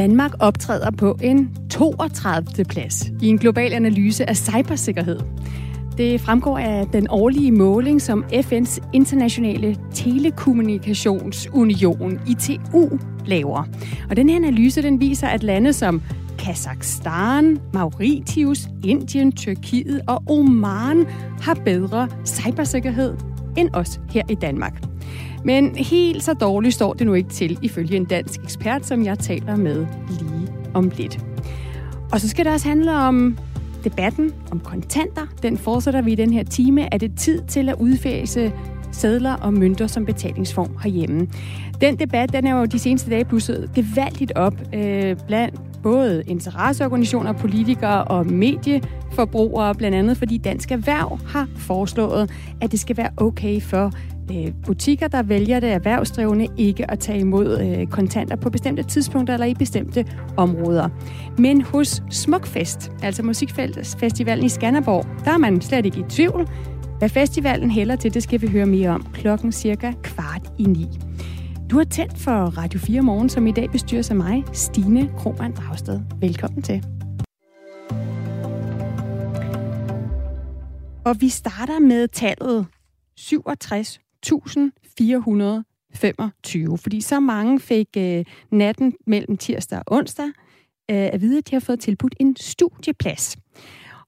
Danmark optræder på en 32. plads i en global analyse af cybersikkerhed. Det fremgår af den årlige måling, som FN's internationale telekommunikationsunion, ITU, laver. Og den her analyse den viser, at lande som Kazakhstan, Mauritius, Indien, Tyrkiet og Oman har bedre cybersikkerhed end os her i Danmark. Men helt så dårligt står det nu ikke til, ifølge en dansk ekspert, som jeg taler med lige om lidt. Og så skal det også handle om debatten om kontanter. Den fortsætter vi i den her time. Er det tid til at udfase sædler og mønter som betalingsform herhjemme? Den debat den er jo de seneste dage blusset gevaldigt op øh, blandt både interesseorganisationer, politikere og medieforbrugere, blandt andet fordi Dansk Erhverv har foreslået, at det skal være okay for øh, butikker, der vælger det erhvervsdrivende ikke at tage imod øh, kontanter på bestemte tidspunkter eller i bestemte områder. Men hos Smukfest, altså Musikfestivalen i Skanderborg, der er man slet ikke i tvivl. Hvad festivalen hælder til, det skal vi høre mere om klokken cirka kvart i ni. Du har tændt for Radio 4 Morgen, som i dag bestyres af mig, Stine Krohmann Dragsted. Velkommen til. Og vi starter med tallet 67 1425, fordi så mange fik øh, natten mellem tirsdag og onsdag øh, at vide, at de har fået tilbudt en studieplads.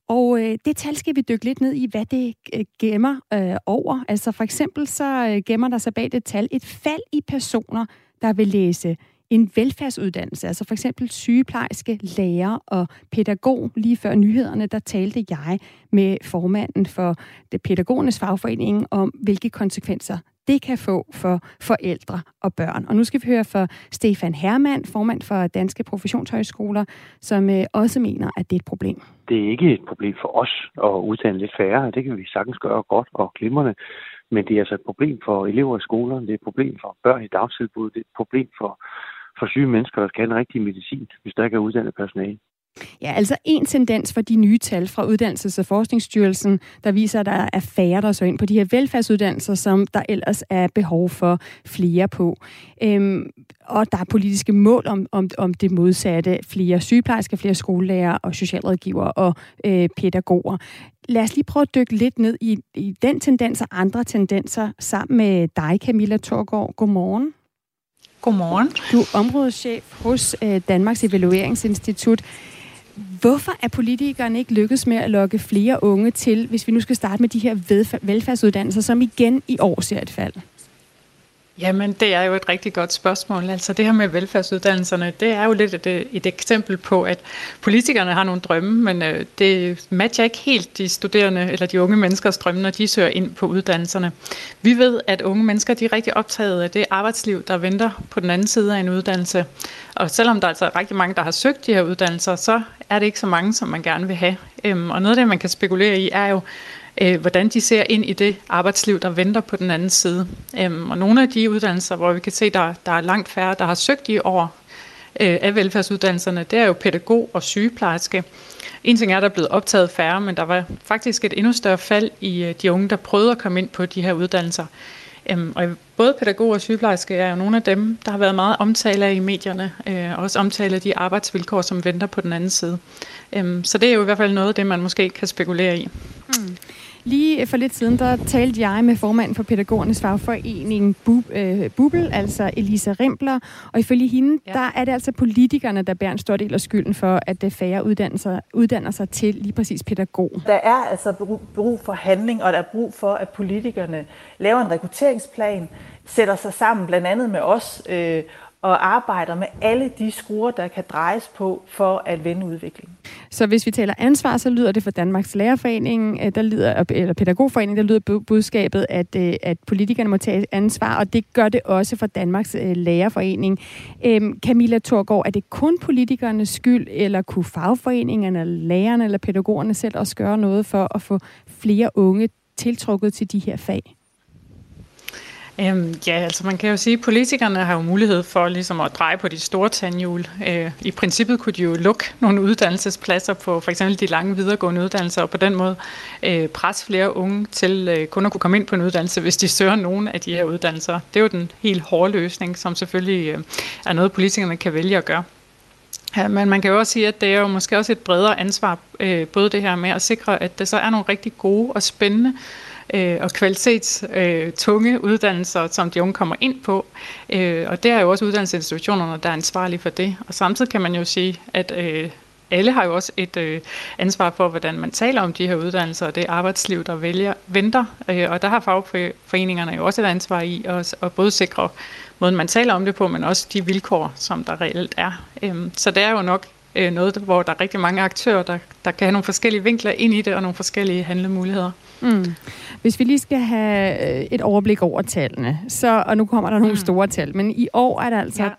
Og øh, det tal skal vi dykke lidt ned i, hvad det øh, gemmer øh, over. Altså for eksempel så øh, gemmer der sig bag det tal et fald i personer, der vil læse en velfærdsuddannelse, altså for eksempel sygeplejerske, lærer og pædagog. Lige før nyhederne, der talte jeg med formanden for det pædagogernes fagforening om, hvilke konsekvenser det kan få for forældre og børn. Og nu skal vi høre fra Stefan Hermann, formand for Danske Professionshøjskoler, som øh, også mener, at det er et problem. Det er ikke et problem for os at uddanne lidt færre. Det kan vi sagtens gøre godt og glimrende. Men det er altså et problem for elever i skolerne, det er et problem for børn i dagtilbud, det er et problem for for syge mennesker, der skal have en rigtig medicin, hvis der ikke er uddannet personale. Ja, altså en tendens for de nye tal fra Uddannelses- og Forskningsstyrelsen, der viser, at der er færre, der så ind på de her velfærdsuddannelser, som der ellers er behov for flere på. Øhm, og der er politiske mål om, om, om det modsatte. Flere sygeplejersker, flere skolelærer og socialrådgivere og øh, pædagoger. Lad os lige prøve at dykke lidt ned i, i den tendens og andre tendenser sammen med dig, Camilla Torgård. Godmorgen. Godmorgen. Du er områdeschef hos øh, Danmarks Evalueringsinstitut. Hvorfor er politikerne ikke lykkedes med at lokke flere unge til, hvis vi nu skal starte med de her velfærdsuddannelser, som igen i år ser et fald? Jamen, det er jo et rigtig godt spørgsmål. Altså det her med velfærdsuddannelserne, det er jo lidt et, et eksempel på, at politikerne har nogle drømme, men øh, det matcher ikke helt de studerende eller de unge menneskers drømme, når de søger ind på uddannelserne. Vi ved, at unge mennesker de er rigtig optaget af det arbejdsliv, der venter på den anden side af en uddannelse. Og selvom der altså er altså rigtig mange, der har søgt de her uddannelser, så er det ikke så mange, som man gerne vil have. Øhm, og noget af det, man kan spekulere i, er jo, øh, hvordan de ser ind i det arbejdsliv, der venter på den anden side. Øhm, og nogle af de uddannelser, hvor vi kan se, der, der er langt færre, der har søgt i år øh, af velfærdsuddannelserne, det er jo pædagog og sygeplejerske. En ting er, at der er blevet optaget færre, men der var faktisk et endnu større fald i øh, de unge, der prøvede at komme ind på de her uddannelser. Øhm, og både pædagog og sygeplejerske er jo nogle af dem, der har været meget omtale af i medierne, øh, og også omtale af de arbejdsvilkår, som venter på den anden side. Øhm, så det er jo i hvert fald noget af det, man måske kan spekulere i. Mm. Lige for lidt siden, der talte jeg med formanden for pædagogernes fagforening Bub, øh, Bubel, altså Elisa Rimpler, og ifølge hende, ja. der er det altså politikerne, der bærer en stor del af skylden for, at det færre uddannelser, uddanner sig til lige præcis pædagog. Der er altså brug for handling, og der er brug for, at politikerne laver en rekrutteringsplan, sætter sig sammen blandt andet med os øh, og arbejder med alle de skruer, der kan drejes på for at vende udviklingen. Så hvis vi taler ansvar, så lyder det for Danmarks Lærerforening, øh, der lyder, eller Pædagogforening, der lyder budskabet, at, øh, at politikerne må tage ansvar, og det gør det også for Danmarks øh, Lærerforening. Øhm, Camilla Thorgård, er det kun politikernes skyld, eller kunne fagforeningerne, lærerne eller pædagogerne selv også gøre noget for at få flere unge tiltrukket til de her fag? Øhm, ja, altså man kan jo sige, at politikerne har jo mulighed for ligesom at dreje på de store tandhjul. Øh, I princippet kunne de jo lukke nogle uddannelsespladser på for eksempel de lange videregående uddannelser, og på den måde øh, presse flere unge til øh, kun at kunne komme ind på en uddannelse, hvis de søger nogle af de her uddannelser. Det er jo den helt hårde løsning, som selvfølgelig øh, er noget, politikerne kan vælge at gøre. Ja, men man kan jo også sige, at det er jo måske også et bredere ansvar, øh, både det her med at sikre, at der så er nogle rigtig gode og spændende øh, og kvalitetstunge øh, uddannelser, som de unge kommer ind på. Øh, og det er jo også uddannelsesinstitutionerne, der er ansvarlige for det. Og samtidig kan man jo sige, at øh, alle har jo også et øh, ansvar for, hvordan man taler om de her uddannelser, og det arbejdsliv, der vælger, venter. Øh, og der har fagforeningerne jo også et ansvar i at, at både sikre måden, man taler om det på, men også de vilkår, som der reelt er. Øh, så det er jo nok øh, noget, hvor der er rigtig mange aktører, der, der kan have nogle forskellige vinkler ind i det, og nogle forskellige handlemuligheder. Mm. Hvis vi lige skal have øh, et overblik over tallene, så, og nu kommer der nogle mm. store tal, men i år er der altså ja. 93.388,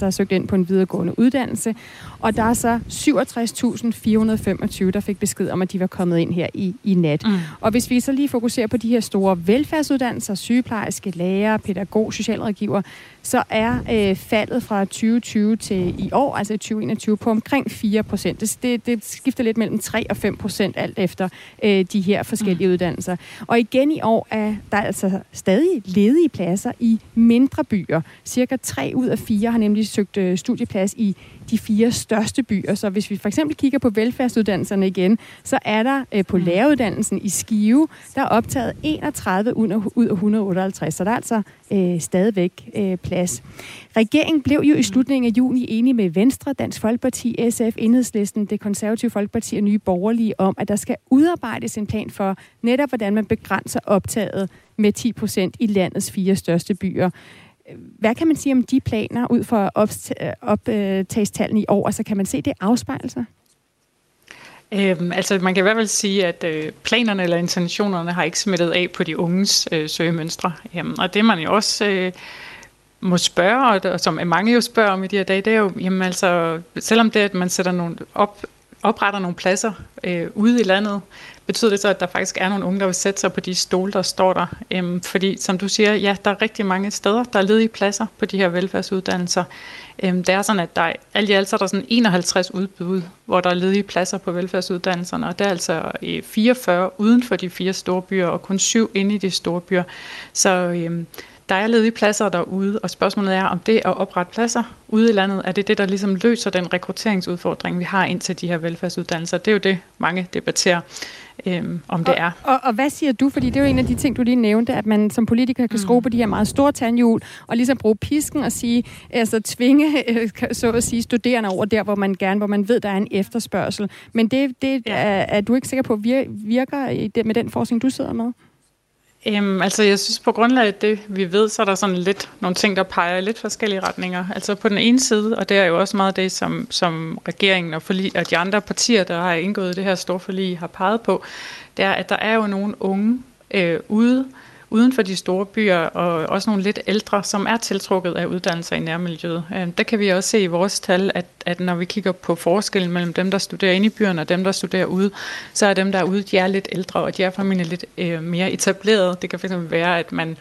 der har søgt ind på en videregående uddannelse, og der er så 67.425, der fik besked om, at de var kommet ind her i, i nat. Mm. Og hvis vi så lige fokuserer på de her store velfærdsuddannelser, sygeplejerske, lærer, pædagog, socialrådgiver, så er øh, faldet fra 2020 til i år, altså 2021, på omkring 4 procent. Det, det, det skifter lidt mellem 3 og 5 procent alt efter øh, de her forskellige mm. uddannelser. Og igen i år er der altså stadig ledige pladser i mindre byer. Cirka 3 ud af 4 har nemlig søgt øh, studieplads i de fire største byer. Så hvis vi for eksempel kigger på velfærdsuddannelserne igen, så er der øh, på mm. læreruddannelsen i Skive, der er optaget 31 ud af 158, så der er altså øh, stadigvæk øh, plads. Regeringen blev jo i slutningen af juni enige med Venstre, Dansk Folkeparti, SF, Enhedslisten, det konservative Folkeparti og Nye Borgerlige om, at der skal udarbejdes en plan for netop, hvordan man begrænser optaget med 10 procent i landets fire største byer. Hvad kan man sige om de planer ud for øh, optagstallene i år? Altså kan man se det afspejle sig? Øhm, altså man kan i hvert fald sige, at øh, planerne eller intentionerne har ikke smittet af på de unges øh, søgemønstre. Jamen, og det man jo også øh, må spørge, og som mange jo spørger om i de her dage, det er jo, jamen altså, selvom det, at man sætter nogle op, opretter nogle pladser øh, ude i landet, betyder det så, at der faktisk er nogle unge, der vil sætte sig på de stole, der står der. Øhm, fordi som du siger, ja, der er rigtig mange steder, der er ledige pladser på de her velfærdsuddannelser. Øhm, det er sådan, at der er, alt i alt så er der sådan 51 udbud, hvor der er ledige pladser på velfærdsuddannelserne, og det er altså øh, 44 uden for de fire store byer, og kun syv inde i de store byer. Så øhm, der er ledige pladser derude, og spørgsmålet er, om det at oprette pladser ude i landet, er det det, der ligesom løser den rekrutteringsudfordring, vi har ind til de her velfærdsuddannelser. Det er jo det, mange debatterer, øhm, om det er. Og, og, og hvad siger du? Fordi det er jo en af de ting, du lige nævnte, at man som politiker kan skrue mm. på de her meget store tandhjul, og ligesom bruge pisken og sige, altså tvinge, så at sige, studerende over der, hvor man gerne, hvor man ved, der er en efterspørgsel. Men det, det ja. er, er du ikke sikker på, virker i det, med den forskning, du sidder med? Øhm, altså jeg synes på grundlag af det, vi ved, så er der sådan lidt nogle ting, der peger i lidt forskellige retninger. Altså på den ene side, og det er jo også meget det, som, som regeringen og, forlig, og de andre partier, der har indgået det her store forlig, har peget på, det er, at der er jo nogle unge øh, ude, uden for de store byer, og også nogle lidt ældre, som er tiltrukket af uddannelser i nærmiljøet. Øh, der kan vi også se i vores tal, at, at når vi kigger på forskellen mellem dem, der studerer inde i byerne, og dem, der studerer ude, så er dem, der er ude, de er lidt ældre, og de er formentlig lidt øh, mere etableret. Det kan fx være, at man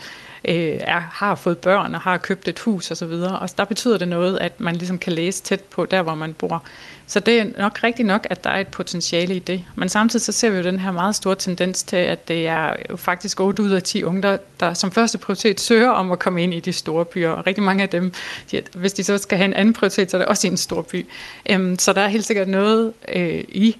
øh, er, har fået børn og har købt et hus osv., og, og der betyder det noget, at man ligesom kan læse tæt på der, hvor man bor. Så det er nok rigtigt nok, at der er et potentiale i det. Men samtidig så ser vi jo den her meget store tendens til, at det er jo faktisk 8 ud af 10 unge, der, der som første prioritet søger om at komme ind i de store byer. Og rigtig mange af dem, de, hvis de så skal have en anden prioritet, så er det også i en stor by. Øhm, så der er helt sikkert noget øh, i,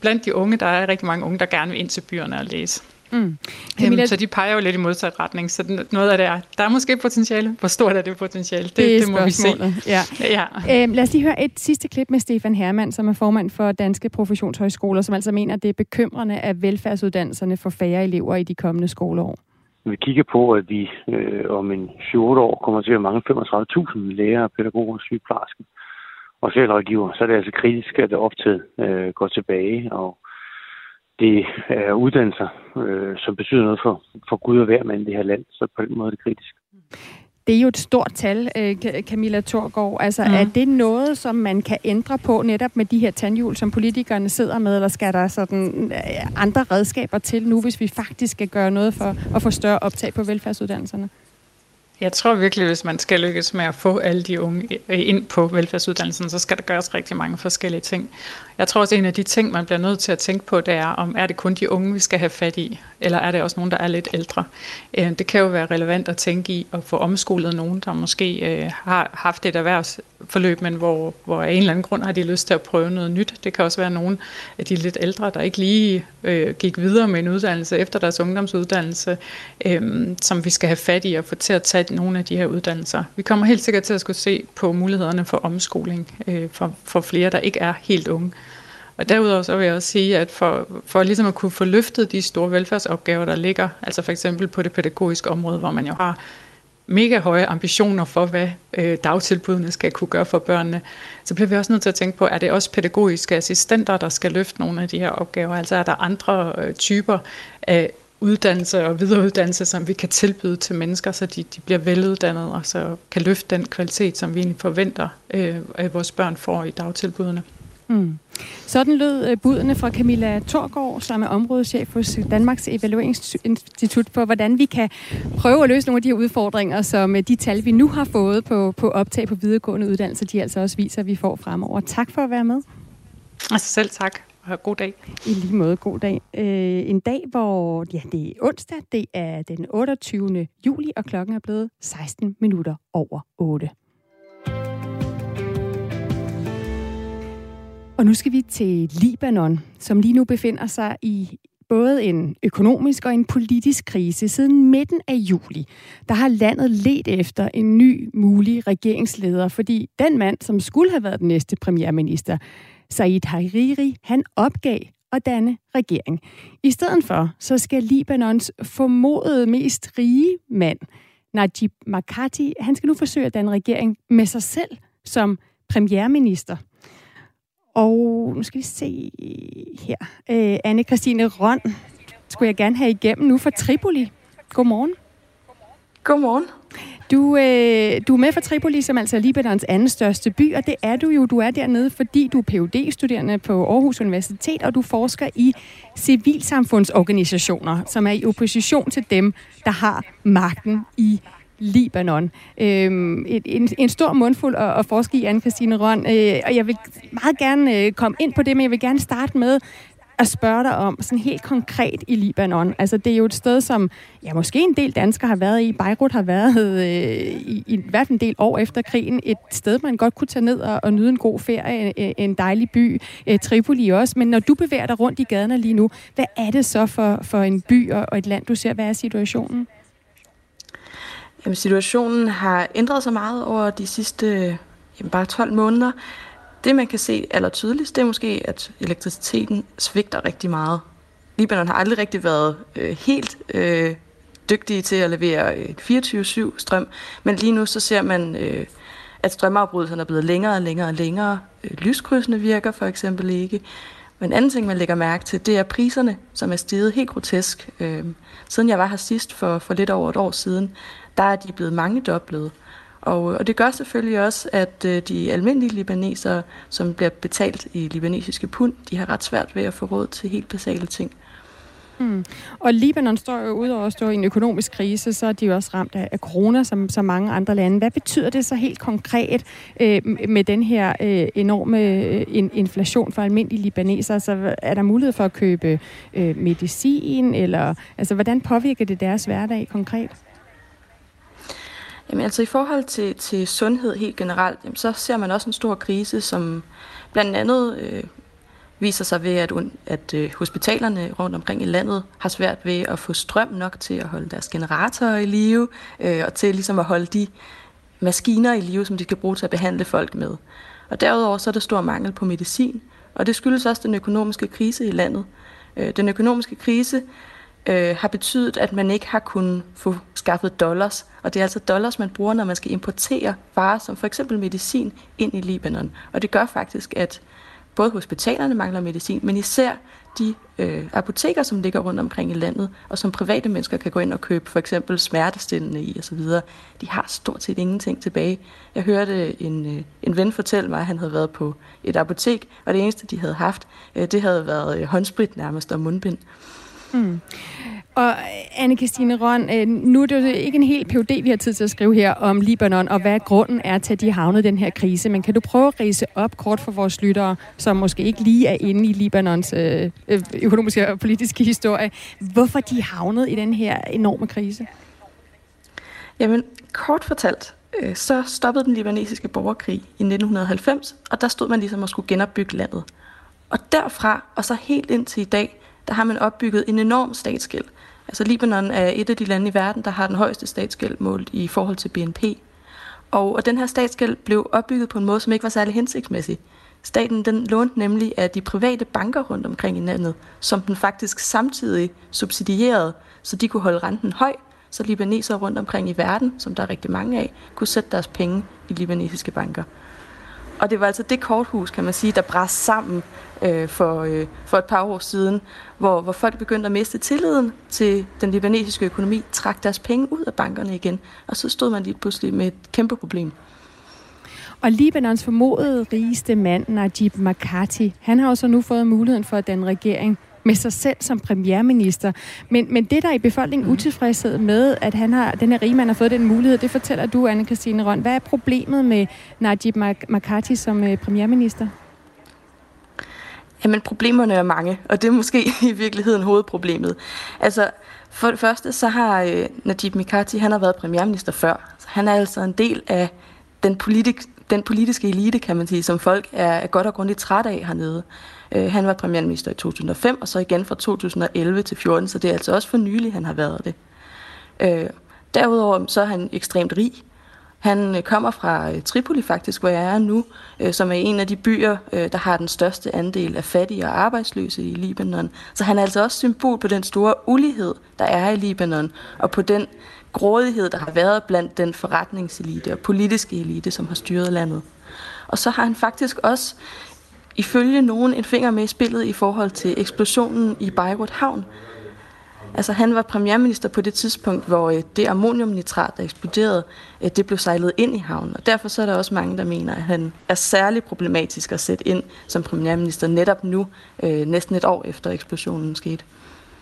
blandt de unge, der er rigtig mange unge, der gerne vil ind til byerne og læse. Mm. Camilla... så de peger jo lidt i modsat retning, så noget af det er, der er måske potentiale. Hvor stort er det potentiale? Det, det, det må vi se. Ja. ja. Øhm, lad os lige høre et sidste klip med Stefan Hermann, som er formand for Danske Professionshøjskoler, som altså mener, at det er bekymrende, at velfærdsuddannelserne får færre elever i de kommende skoleår. Vi kigger på, at vi øh, om en 7-8 år kommer til at mangle 35.000 lærere, pædagoger, sygeplejersker og socialrådgiver, så er det altså kritisk, at optaget øh, går tilbage, og det er uddannelser, øh, som betyder noget for, for Gud og hver mand i det her land, så på den måde er det kritisk. Det er jo et stort tal, øh, Camilla Thorgård. Altså, mm. er det noget, som man kan ændre på netop med de her tandhjul, som politikerne sidder med, eller skal der sådan øh, andre redskaber til nu, hvis vi faktisk skal gøre noget for at få større optag på velfærdsuddannelserne? Jeg tror virkelig, hvis man skal lykkes med at få alle de unge ind på velfærdsuddannelsen, så skal der gøres rigtig mange forskellige ting. Jeg tror også, at en af de ting, man bliver nødt til at tænke på, det er, om er det kun de unge, vi skal have fat i, eller er det også nogen, der er lidt ældre. Øh, det kan jo være relevant at tænke i at få omskolet nogen, der måske øh, har haft et erhvervsforløb, men hvor, hvor af en eller anden grund har de lyst til at prøve noget nyt. Det kan også være nogen af de lidt ældre, der ikke lige øh, gik videre med en uddannelse efter deres ungdomsuddannelse, øh, som vi skal have fat i og få til at tage nogle af de her uddannelser. Vi kommer helt sikkert til at skulle se på mulighederne for omskoling øh, for, for flere, der ikke er helt unge. Og derudover så vil jeg også sige, at for, for ligesom at kunne få løftet de store velfærdsopgaver, der ligger, altså for eksempel på det pædagogiske område, hvor man jo har mega høje ambitioner for, hvad øh, dagtilbudene skal kunne gøre for børnene, så bliver vi også nødt til at tænke på, er det også pædagogiske assistenter, der skal løfte nogle af de her opgaver? Altså er der andre øh, typer af uddannelse og videreuddannelse, som vi kan tilbyde til mennesker, så de, de bliver veluddannede og så kan løfte den kvalitet, som vi egentlig forventer, øh, at vores børn får i dagtilbudene. Mm. Sådan lød øh, budene fra Camilla Torgård, som er områdeschef hos Danmarks Evalueringsinstitut, på hvordan vi kan prøve at løse nogle af de her udfordringer, som øh, de tal, vi nu har fået på, på optag på videregående uddannelser, de altså også viser, at vi får fremover. Tak for at være med. Altså selv tak. Og god dag. I lige måde, god dag. Øh, en dag, hvor ja, det er onsdag, det er den 28. juli, og klokken er blevet 16 minutter over 8. Og nu skal vi til Libanon, som lige nu befinder sig i både en økonomisk og en politisk krise. Siden midten af juli, der har landet let efter en ny mulig regeringsleder, fordi den mand, som skulle have været den næste premierminister, Said Hariri, han opgav at danne regering. I stedet for, så skal Libanons formodede mest rige mand, Najib Makati, han skal nu forsøge at danne regering med sig selv som premierminister. Og nu skal vi se her. Øh, Anne-Christine Røn skulle jeg gerne have igennem nu fra Tripoli. Godmorgen. Godmorgen. Du, øh, du er med fra Tripoli, som altså er Libanons anden største by, og det er du jo. Du er dernede, fordi du er phd studerende på Aarhus Universitet, og du forsker i civilsamfundsorganisationer, som er i opposition til dem, der har magten i Libanon. Øhm, et, en, en stor mundfuld at, at forske i, Anne-Christine Røn, øh, og jeg vil meget gerne øh, komme ind på det, men jeg vil gerne starte med at spørge dig om, sådan helt konkret i Libanon. Altså, det er jo et sted, som ja, måske en del danskere har været i. Beirut har været øh, i, i hvert en del år efter krigen. Et sted, man godt kunne tage ned og, og nyde en god ferie. En, en dejlig by. Øh, Tripoli også. Men når du bevæger dig rundt i gaderne lige nu, hvad er det så for, for en by og, og et land, du ser? Hvad er situationen? Jamen, situationen har ændret sig meget over de sidste jamen, bare 12 måneder. Det, man kan se aller tydeligst, det er måske, at elektriciteten svigter rigtig meget. Libanon har aldrig rigtig været øh, helt øh, dygtige til at levere øh, 24-7 strøm, men lige nu så ser man, øh, at strømafbrydelserne er blevet længere og længere og længere. Øh, lyskrydsene virker for eksempel ikke. Men en anden ting, man lægger mærke til, det er priserne, som er steget helt grotesk. Øh, siden jeg var her sidst for, for lidt over et år siden, der er de blevet mangedoblet. Og, og det gør selvfølgelig også, at øh, de almindelige libanesere, som bliver betalt i libanesiske pund, de har ret svært ved at få råd til helt basale ting. Mm. Og Libanon står jo udover at stå i en økonomisk krise, så er de jo også ramt af, af corona, som, som mange andre lande. Hvad betyder det så helt konkret øh, med den her øh, enorme øh, inflation for almindelige libanesere? Så er der mulighed for at købe øh, medicin, eller altså, hvordan påvirker det deres hverdag konkret? Jamen altså i forhold til, til sundhed helt generelt, jamen, så ser man også en stor krise, som blandt andet øh, viser sig ved, at, at øh, hospitalerne rundt omkring i landet har svært ved at få strøm nok til at holde deres generatorer i live, øh, og til ligesom at holde de maskiner i live, som de kan bruge til at behandle folk med. Og derudover så er der stor mangel på medicin, og det skyldes også den økonomiske krise i landet. Øh, den økonomiske krise øh, har betydet, at man ikke har kunnet få skaffet dollars. Og det er altså dollars, man bruger, når man skal importere varer, som for eksempel medicin, ind i Libanon. Og det gør faktisk, at både hospitalerne mangler medicin, men især de øh, apoteker, som ligger rundt omkring i landet, og som private mennesker kan gå ind og købe for eksempel smertestillende i osv., de har stort set ingenting tilbage. Jeg hørte en, øh, en ven fortælle mig, at han havde været på et apotek, og det eneste, de havde haft, øh, det havde været øh, håndsprit nærmest og mundbind. Mm. Og øh, anne Christine Røn, øh, nu er det jo ikke en helt PhD, vi har tid til at skrive her om Libanon, og hvad grunden er til, at de havnede den her krise. Men kan du prøve at rise op kort for vores lyttere, som måske ikke lige er inde i Libanons øh, øh økonomiske og politiske historie, hvorfor de havnede i den her enorme krise? Jamen, kort fortalt, øh, så stoppede den libanesiske borgerkrig i 1990, og der stod man ligesom og skulle genopbygge landet. Og derfra, og så helt ind til i dag, der har man opbygget en enorm statsgæld. Altså Libanon er et af de lande i verden, der har den højeste statsgæld målt i forhold til BNP. Og, og den her statsgæld blev opbygget på en måde, som ikke var særlig hensigtsmæssig. Staten den lånte nemlig af de private banker rundt omkring i landet, som den faktisk samtidig subsidierede, så de kunne holde renten høj, så libanesere rundt omkring i verden, som der er rigtig mange af, kunne sætte deres penge i libanesiske banker. Og det var altså det korthus, kan man sige, der brast sammen øh, for, øh, for et par år siden, hvor, hvor folk begyndte at miste tilliden til den libanesiske økonomi, trak deres penge ud af bankerne igen, og så stod man lige pludselig med et kæmpe problem. Og Libanons formodede rigeste mand, Najib Makati, han har også nu fået muligheden for at danne regering med sig selv som premierminister. Men, men det, der er i befolkningen mm. utilfredshed med, at han har, den her rige mand har fået den mulighed, det fortæller du, anne Christine Røn. Hvad er problemet med Najib Makati som øh, premierminister? Jamen, problemerne er mange, og det er måske i virkeligheden hovedproblemet. Altså, for det første, så har øh, Najib Mikati, han har været premierminister før. Så han er altså en del af den, politik, den politiske elite, kan man sige, som folk er, er godt og grundigt træt af hernede. Øh, han var premierminister i 2005, og så igen fra 2011 til 2014, så det er altså også for nylig, han har været det. Øh, derudover så er han ekstremt rig. Han øh, kommer fra øh, Tripoli faktisk, hvor jeg er nu, øh, som er en af de byer, øh, der har den største andel af fattige og arbejdsløse i Libanon. Så han er altså også symbol på den store ulighed, der er i Libanon, og på den grådighed, der har været blandt den forretningselite og politiske elite, som har styret landet. Og så har han faktisk også ifølge nogen en finger med i spillet i forhold til eksplosionen i Beirut Havn. Altså han var premierminister på det tidspunkt, hvor øh, det ammoniumnitrat, der eksploderede, øh, det blev sejlet ind i havnen. Og derfor så er der også mange, der mener, at han er særlig problematisk at sætte ind som premierminister netop nu, øh, næsten et år efter eksplosionen skete.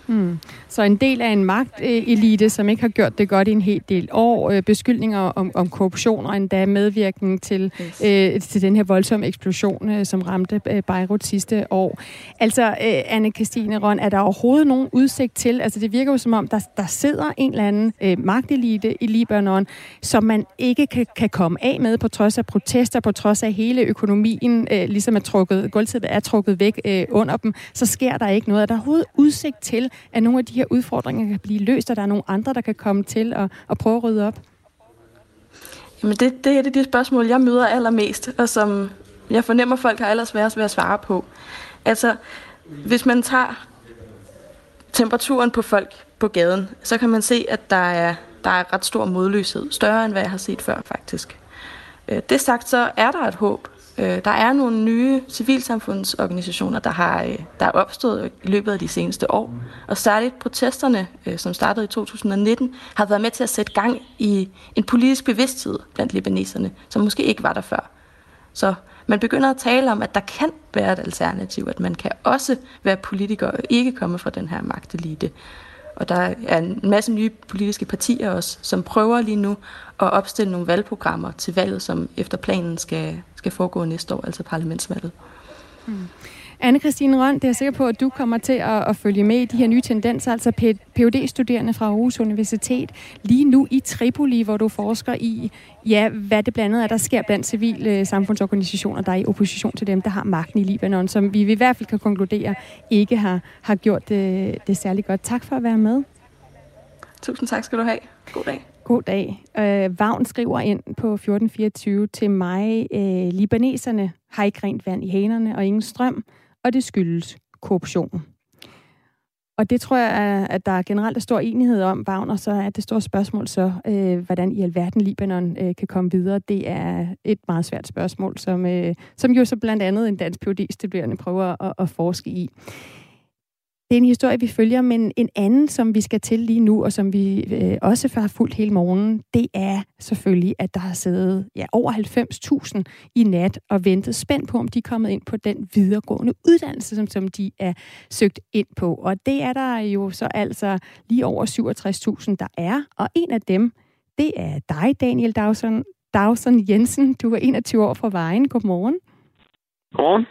Mm. Så en del af en magtelite, som ikke har gjort det godt i en hel del år, øh, beskyldninger om, om korruption og endda medvirkning til, yes. øh, til den her voldsomme eksplosion, øh, som ramte øh, Beirut sidste år. Altså, øh, anne Christine Røn, er der overhovedet nogen udsigt til, altså det virker jo som om, der, der sidder en eller anden øh, magtelite i Libanon, som man ikke kan, kan komme af med på trods af protester, på trods af hele økonomien, øh, ligesom er trukket, gulvtæppet er trukket væk øh, under dem, så sker der ikke noget. Er der overhovedet udsigt til, at nogle af de her udfordringer kan blive løst, og der er nogle andre, der kan komme til at, at prøve at rydde op? Jamen det, det er det de spørgsmål, jeg møder allermest, og som jeg fornemmer, folk har allersværest ved at svare på. Altså, hvis man tager temperaturen på folk på gaden, så kan man se, at der er, der er ret stor modløshed. Større end hvad jeg har set før, faktisk. Øh, det sagt, så er der et håb. Øh, der er nogle nye civilsamfundsorganisationer, der har øh, der er opstået i løbet af de seneste år. Og særligt protesterne, øh, som startede i 2019, har været med til at sætte gang i en politisk bevidsthed blandt libaneserne, som måske ikke var der før. Så man begynder at tale om, at der kan være et alternativ, at man kan også være politiker og ikke komme fra den her magtelite. Og der er en masse nye politiske partier også, som prøver lige nu at opstille nogle valgprogrammer til valget, som efter planen skal, skal foregå næste år, altså parlamentsvalget. Mm. Anne-Christine Røn, det er jeg sikker på, at du kommer til at, at følge med i de her nye tendenser, altså phd studerende fra Aarhus Universitet, lige nu i Tripoli, hvor du forsker i, ja, hvad det blandt andet er, der sker blandt civile øh, samfundsorganisationer, der er i opposition til dem, der har magten i Libanon, som vi i hvert fald kan konkludere ikke har, har gjort det, det særlig godt. Tak for at være med. Tusind tak skal du have. God dag. God dag. Øh, Vagn skriver ind på 1424 til mig, øh, libaneserne har ikke rent vand i hanerne og ingen strøm, og det skyldes korruption. Og det tror jeg, at der generelt er stor enighed om, og så er det store spørgsmål så, øh, hvordan i alverden Libanon øh, kan komme videre. Det er et meget svært spørgsmål, som, øh, som jo så blandt andet en dansk phd studerende prøver at, at forske i. Det er en historie, vi følger, men en anden, som vi skal til lige nu, og som vi øh, også har fulgt hele morgenen, det er selvfølgelig, at der har siddet ja, over 90.000 i nat og ventet spændt på, om de er kommet ind på den videregående uddannelse, som, som de er søgt ind på. Og det er der jo så altså lige over 67.000, der er. Og en af dem, det er dig, Daniel Dawson, Dawson Jensen. Du er 21 år fra Vejen. Godmorgen. Godmorgen.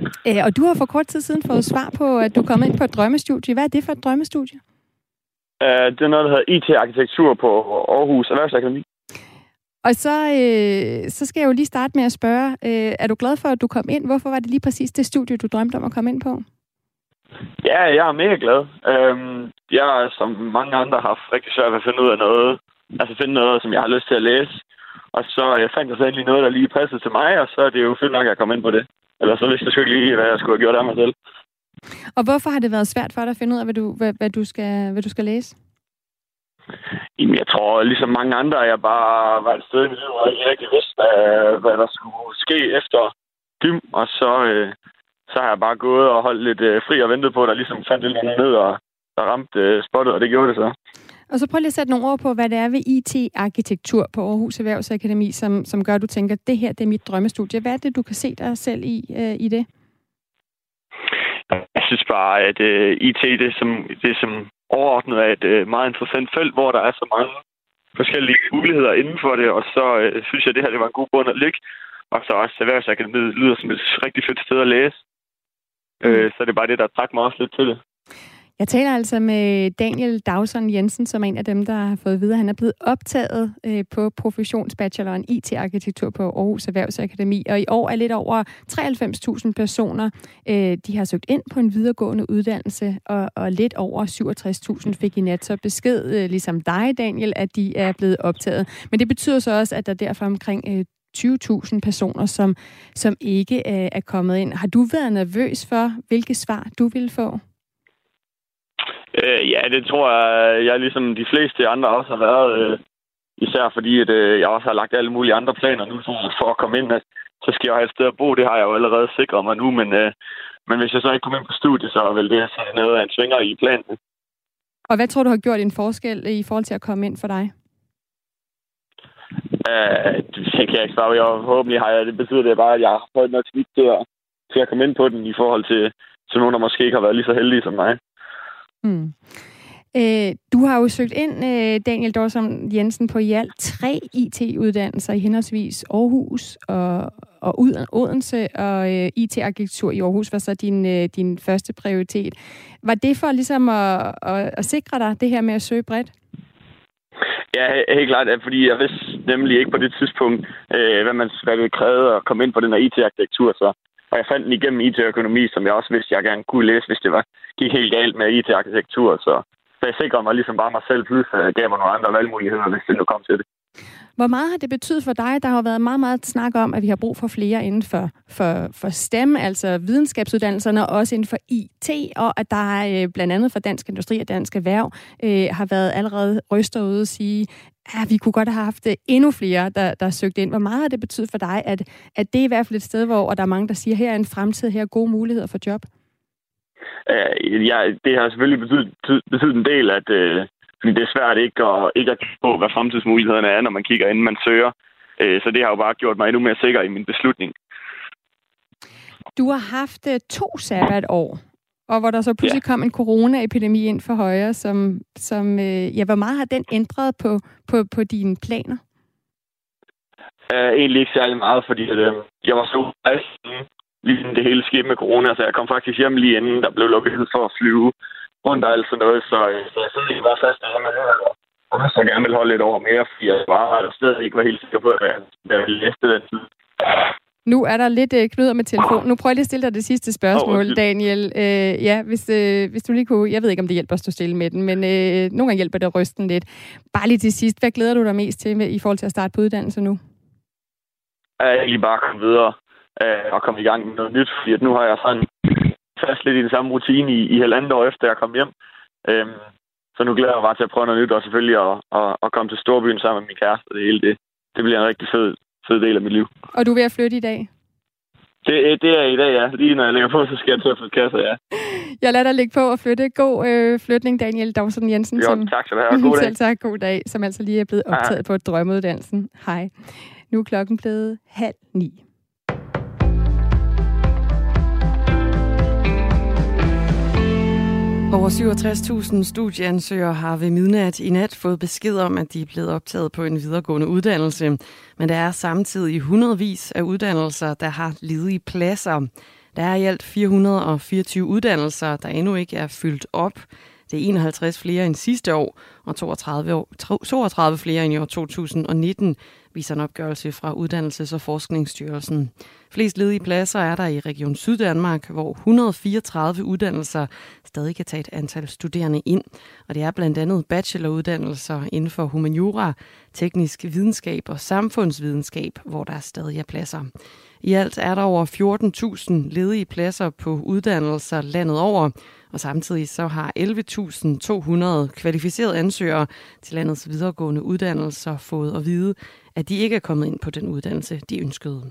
Øh, og du har for kort tid siden fået svar på, at du er kommet ind på et drømmestudie. Hvad er det for et drømmestudie? Uh, det er noget, der hedder IT-arkitektur på Aarhus Erhvervsakademi. Og så, øh, så skal jeg jo lige starte med at spørge, øh, er du glad for, at du kom ind? Hvorfor var det lige præcis det studie, du drømte om at komme ind på? Ja, jeg er mega glad. Øhm, jeg, som mange andre, har haft rigtig svært ved at finde ud af noget. Altså finde noget, som jeg har lyst til at læse. Og så jeg fandt jeg så endelig noget, der lige passede til mig, og så er det jo fedt nok, at jeg kom ind på det. Eller så vidste jeg sgu ikke lige, hvad jeg skulle have gjort af mig selv. Og hvorfor har det været svært for dig at finde ud af, hvad du, hvad, hvad du, skal, hvad du skal læse? Jamen, jeg tror, ligesom mange andre, jeg bare var et sted i mit liv, og ikke rigtig vidste, hvad, hvad der skulle ske efter gym. Og så, øh, så har jeg bare gået og holdt lidt øh, fri og ventet på, at der ligesom fandt lidt ned og der ramte øh, spottet, og det gjorde det så. Og så prøv lige at sætte nogle ord på, hvad det er ved IT-arkitektur på Aarhus Erhvervsakademi, som, som gør, at du tænker, det her det er mit drømmestudie. Hvad er det, du kan se dig selv i, øh, i det? Jeg synes bare, at øh, IT det er, som, det som overordnet er et øh, meget interessant felt, hvor der er så mange forskellige muligheder inden for det, og så øh, synes jeg, at det her det var en god bund at ligge. Og så også Erhvervsakademiet lyder som et rigtig fedt sted at læse. Mm. Øh, så det er bare det, der trækker mig også lidt til det. Jeg taler altså med Daniel Dawson Jensen, som er en af dem, der har fået videre. Han er blevet optaget øh, på professionsbacheloren IT-arkitektur på Aarhus Erhvervsakademi, og i år er lidt over 93.000 personer, øh, de har søgt ind på en videregående uddannelse, og, og lidt over 67.000 fik i nat så besked, øh, ligesom dig, Daniel, at de er blevet optaget. Men det betyder så også, at der derfor omkring øh, 20.000 personer, som, som ikke øh, er kommet ind. Har du været nervøs for, hvilke svar du ville få? Øh, ja, det tror jeg, jeg ligesom de fleste andre også har været. Øh, især fordi, at øh, jeg også har lagt alle mulige andre planer nu for, at komme ind. At, så skal jeg have et sted at bo. Det har jeg jo allerede sikret mig nu. Men, øh, men hvis jeg så ikke kommer ind på studiet, så vil det så noget af en svinger i planen. Og hvad tror du har gjort en forskel i forhold til at komme ind for dig? Uh, det kan jeg ikke svare Jeg håber, har jeg, det betyder det bare, at jeg har fået noget til at, til at komme ind på den i forhold til, til nogen, der måske ikke har været lige så heldige som mig. Mm. Øh, du har jo søgt ind, øh, Daniel Dorsom Jensen, på i alt tre IT-uddannelser i henholdsvis Aarhus og, og Odense, og øh, IT-arkitektur i Aarhus var så din, øh, din første prioritet. Var det for ligesom at, at, at sikre dig det her med at søge bredt? Ja, helt klart, fordi jeg vidste nemlig ikke på det tidspunkt, øh, hvad, man, hvad det krævede at komme ind på den her IT-arkitektur. Så og jeg fandt den igennem IT-økonomi, som jeg også vidste, jeg gerne kunne læse, hvis det var, gik helt galt med IT-arkitektur. Så, så jeg sikrede mig ligesom bare mig selv, plus jeg gav mig nogle andre valgmuligheder, hvis det nu kom til det. Hvor meget har det betydet for dig? Der har været meget, meget snak om, at vi har brug for flere inden for, for, for STEM, altså videnskabsuddannelserne, og også inden for IT, og at der øh, blandt andet for Dansk Industri og Dansk Erhverv øh, har været allerede ryster ude og sige, at vi kunne godt have haft øh, endnu flere, der, der søgte ind. Hvor meget har det betydet for dig, at, at det er i hvert fald et sted, hvor og der er mange, der siger, her er en fremtid, her er gode muligheder for job? Øh, ja, det har selvfølgelig betydet, betydet en del, at, uh, fordi det er svært ikke at, ikke at kigge på, hvad fremtidsmulighederne er, når man kigger, inden man søger. Uh, så det har jo bare gjort mig endnu mere sikker i min beslutning. Du har haft uh, to sabbatår, og hvor der så pludselig ja. kom en coronaepidemi ind for højre, som, som øh, ja, hvor meget har den ændret på, på, på dine planer? Uh, egentlig ikke særlig meget, fordi at, uh, jeg var så lige det hele skete med corona, så jeg kom faktisk hjem lige inden, der blev lukket for at flyve rundt og alt sådan noget, så, øh, så jeg sidder ikke bare fast derhjemme og så gerne vil holde lidt over mere, fordi jeg bare stadig ikke var helt sikker på, at jeg ville læse den tid. Nu er der lidt øh, knuder med telefon. Nu prøver jeg lige at stille dig det sidste spørgsmål, oh, Daniel. Øh, ja, hvis, øh, hvis du lige kunne... Jeg ved ikke, om det hjælper at stå stille med den, men øh, nogle gange hjælper det at ryste den lidt. Bare lige til sidst. Hvad glæder du dig mest til med, i forhold til at starte på uddannelse nu? Jeg er egentlig bare komme videre øh, og komme i gang med noget nyt, fordi at nu har jeg sådan fast lidt i den samme rutine i, i halvandet år efter jeg kom hjem. Øh, så nu glæder jeg mig bare til at prøve noget nyt, og selvfølgelig at, at, at komme til Storbyen sammen med min kæreste. Det hele det, det bliver en rigtig fed, fed del af mit liv. Og du er ved at flytte i dag? Det, det er i dag, ja. Lige når jeg lægger på, så skal jeg til at få kasser, ja. Jeg lader dig lægge på og flytte. God øh, flytning, Daniel Dawson Jensen. Jo, som, tak skal du have. God dag. Selv tak, god dag, som altså lige er blevet optaget Hej. på drømmeuddannelsen. Hej. Nu er klokken blevet halv ni. Over 67.000 studieansøgere har ved midnat i nat fået besked om, at de er blevet optaget på en videregående uddannelse. Men der er samtidig hundredvis af uddannelser, der har ledige pladser. Der er i alt 424 uddannelser, der endnu ikke er fyldt op. Det er 51 flere end sidste år, og 32, år, 32 flere end i år 2019, viser en opgørelse fra Uddannelses- og Forskningsstyrelsen. Flest ledige pladser er der i Region Syddanmark, hvor 134 uddannelser stadig kan tage et antal studerende ind. Og det er blandt andet bacheloruddannelser inden for humaniora, teknisk videnskab og samfundsvidenskab, hvor der stadig er pladser. I alt er der over 14.000 ledige pladser på uddannelser landet over, og samtidig så har 11.200 kvalificerede ansøgere til landets videregående uddannelser fået at vide, at de ikke er kommet ind på den uddannelse, de ønskede.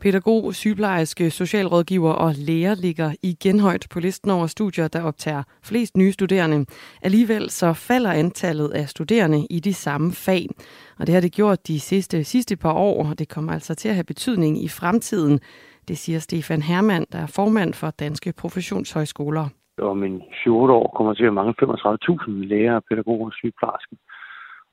Pædagog, sygeplejerske, socialrådgiver og læger ligger igen højt på listen over studier, der optager flest nye studerende. Alligevel så falder antallet af studerende i de samme fag. Og det har det gjort de sidste, sidste par år, og det kommer altså til at have betydning i fremtiden. Det siger Stefan Hermann, der er formand for Danske Professionshøjskoler. Om en 14 år kommer til at mange 35.000 læger, pædagoger og sygeplejersker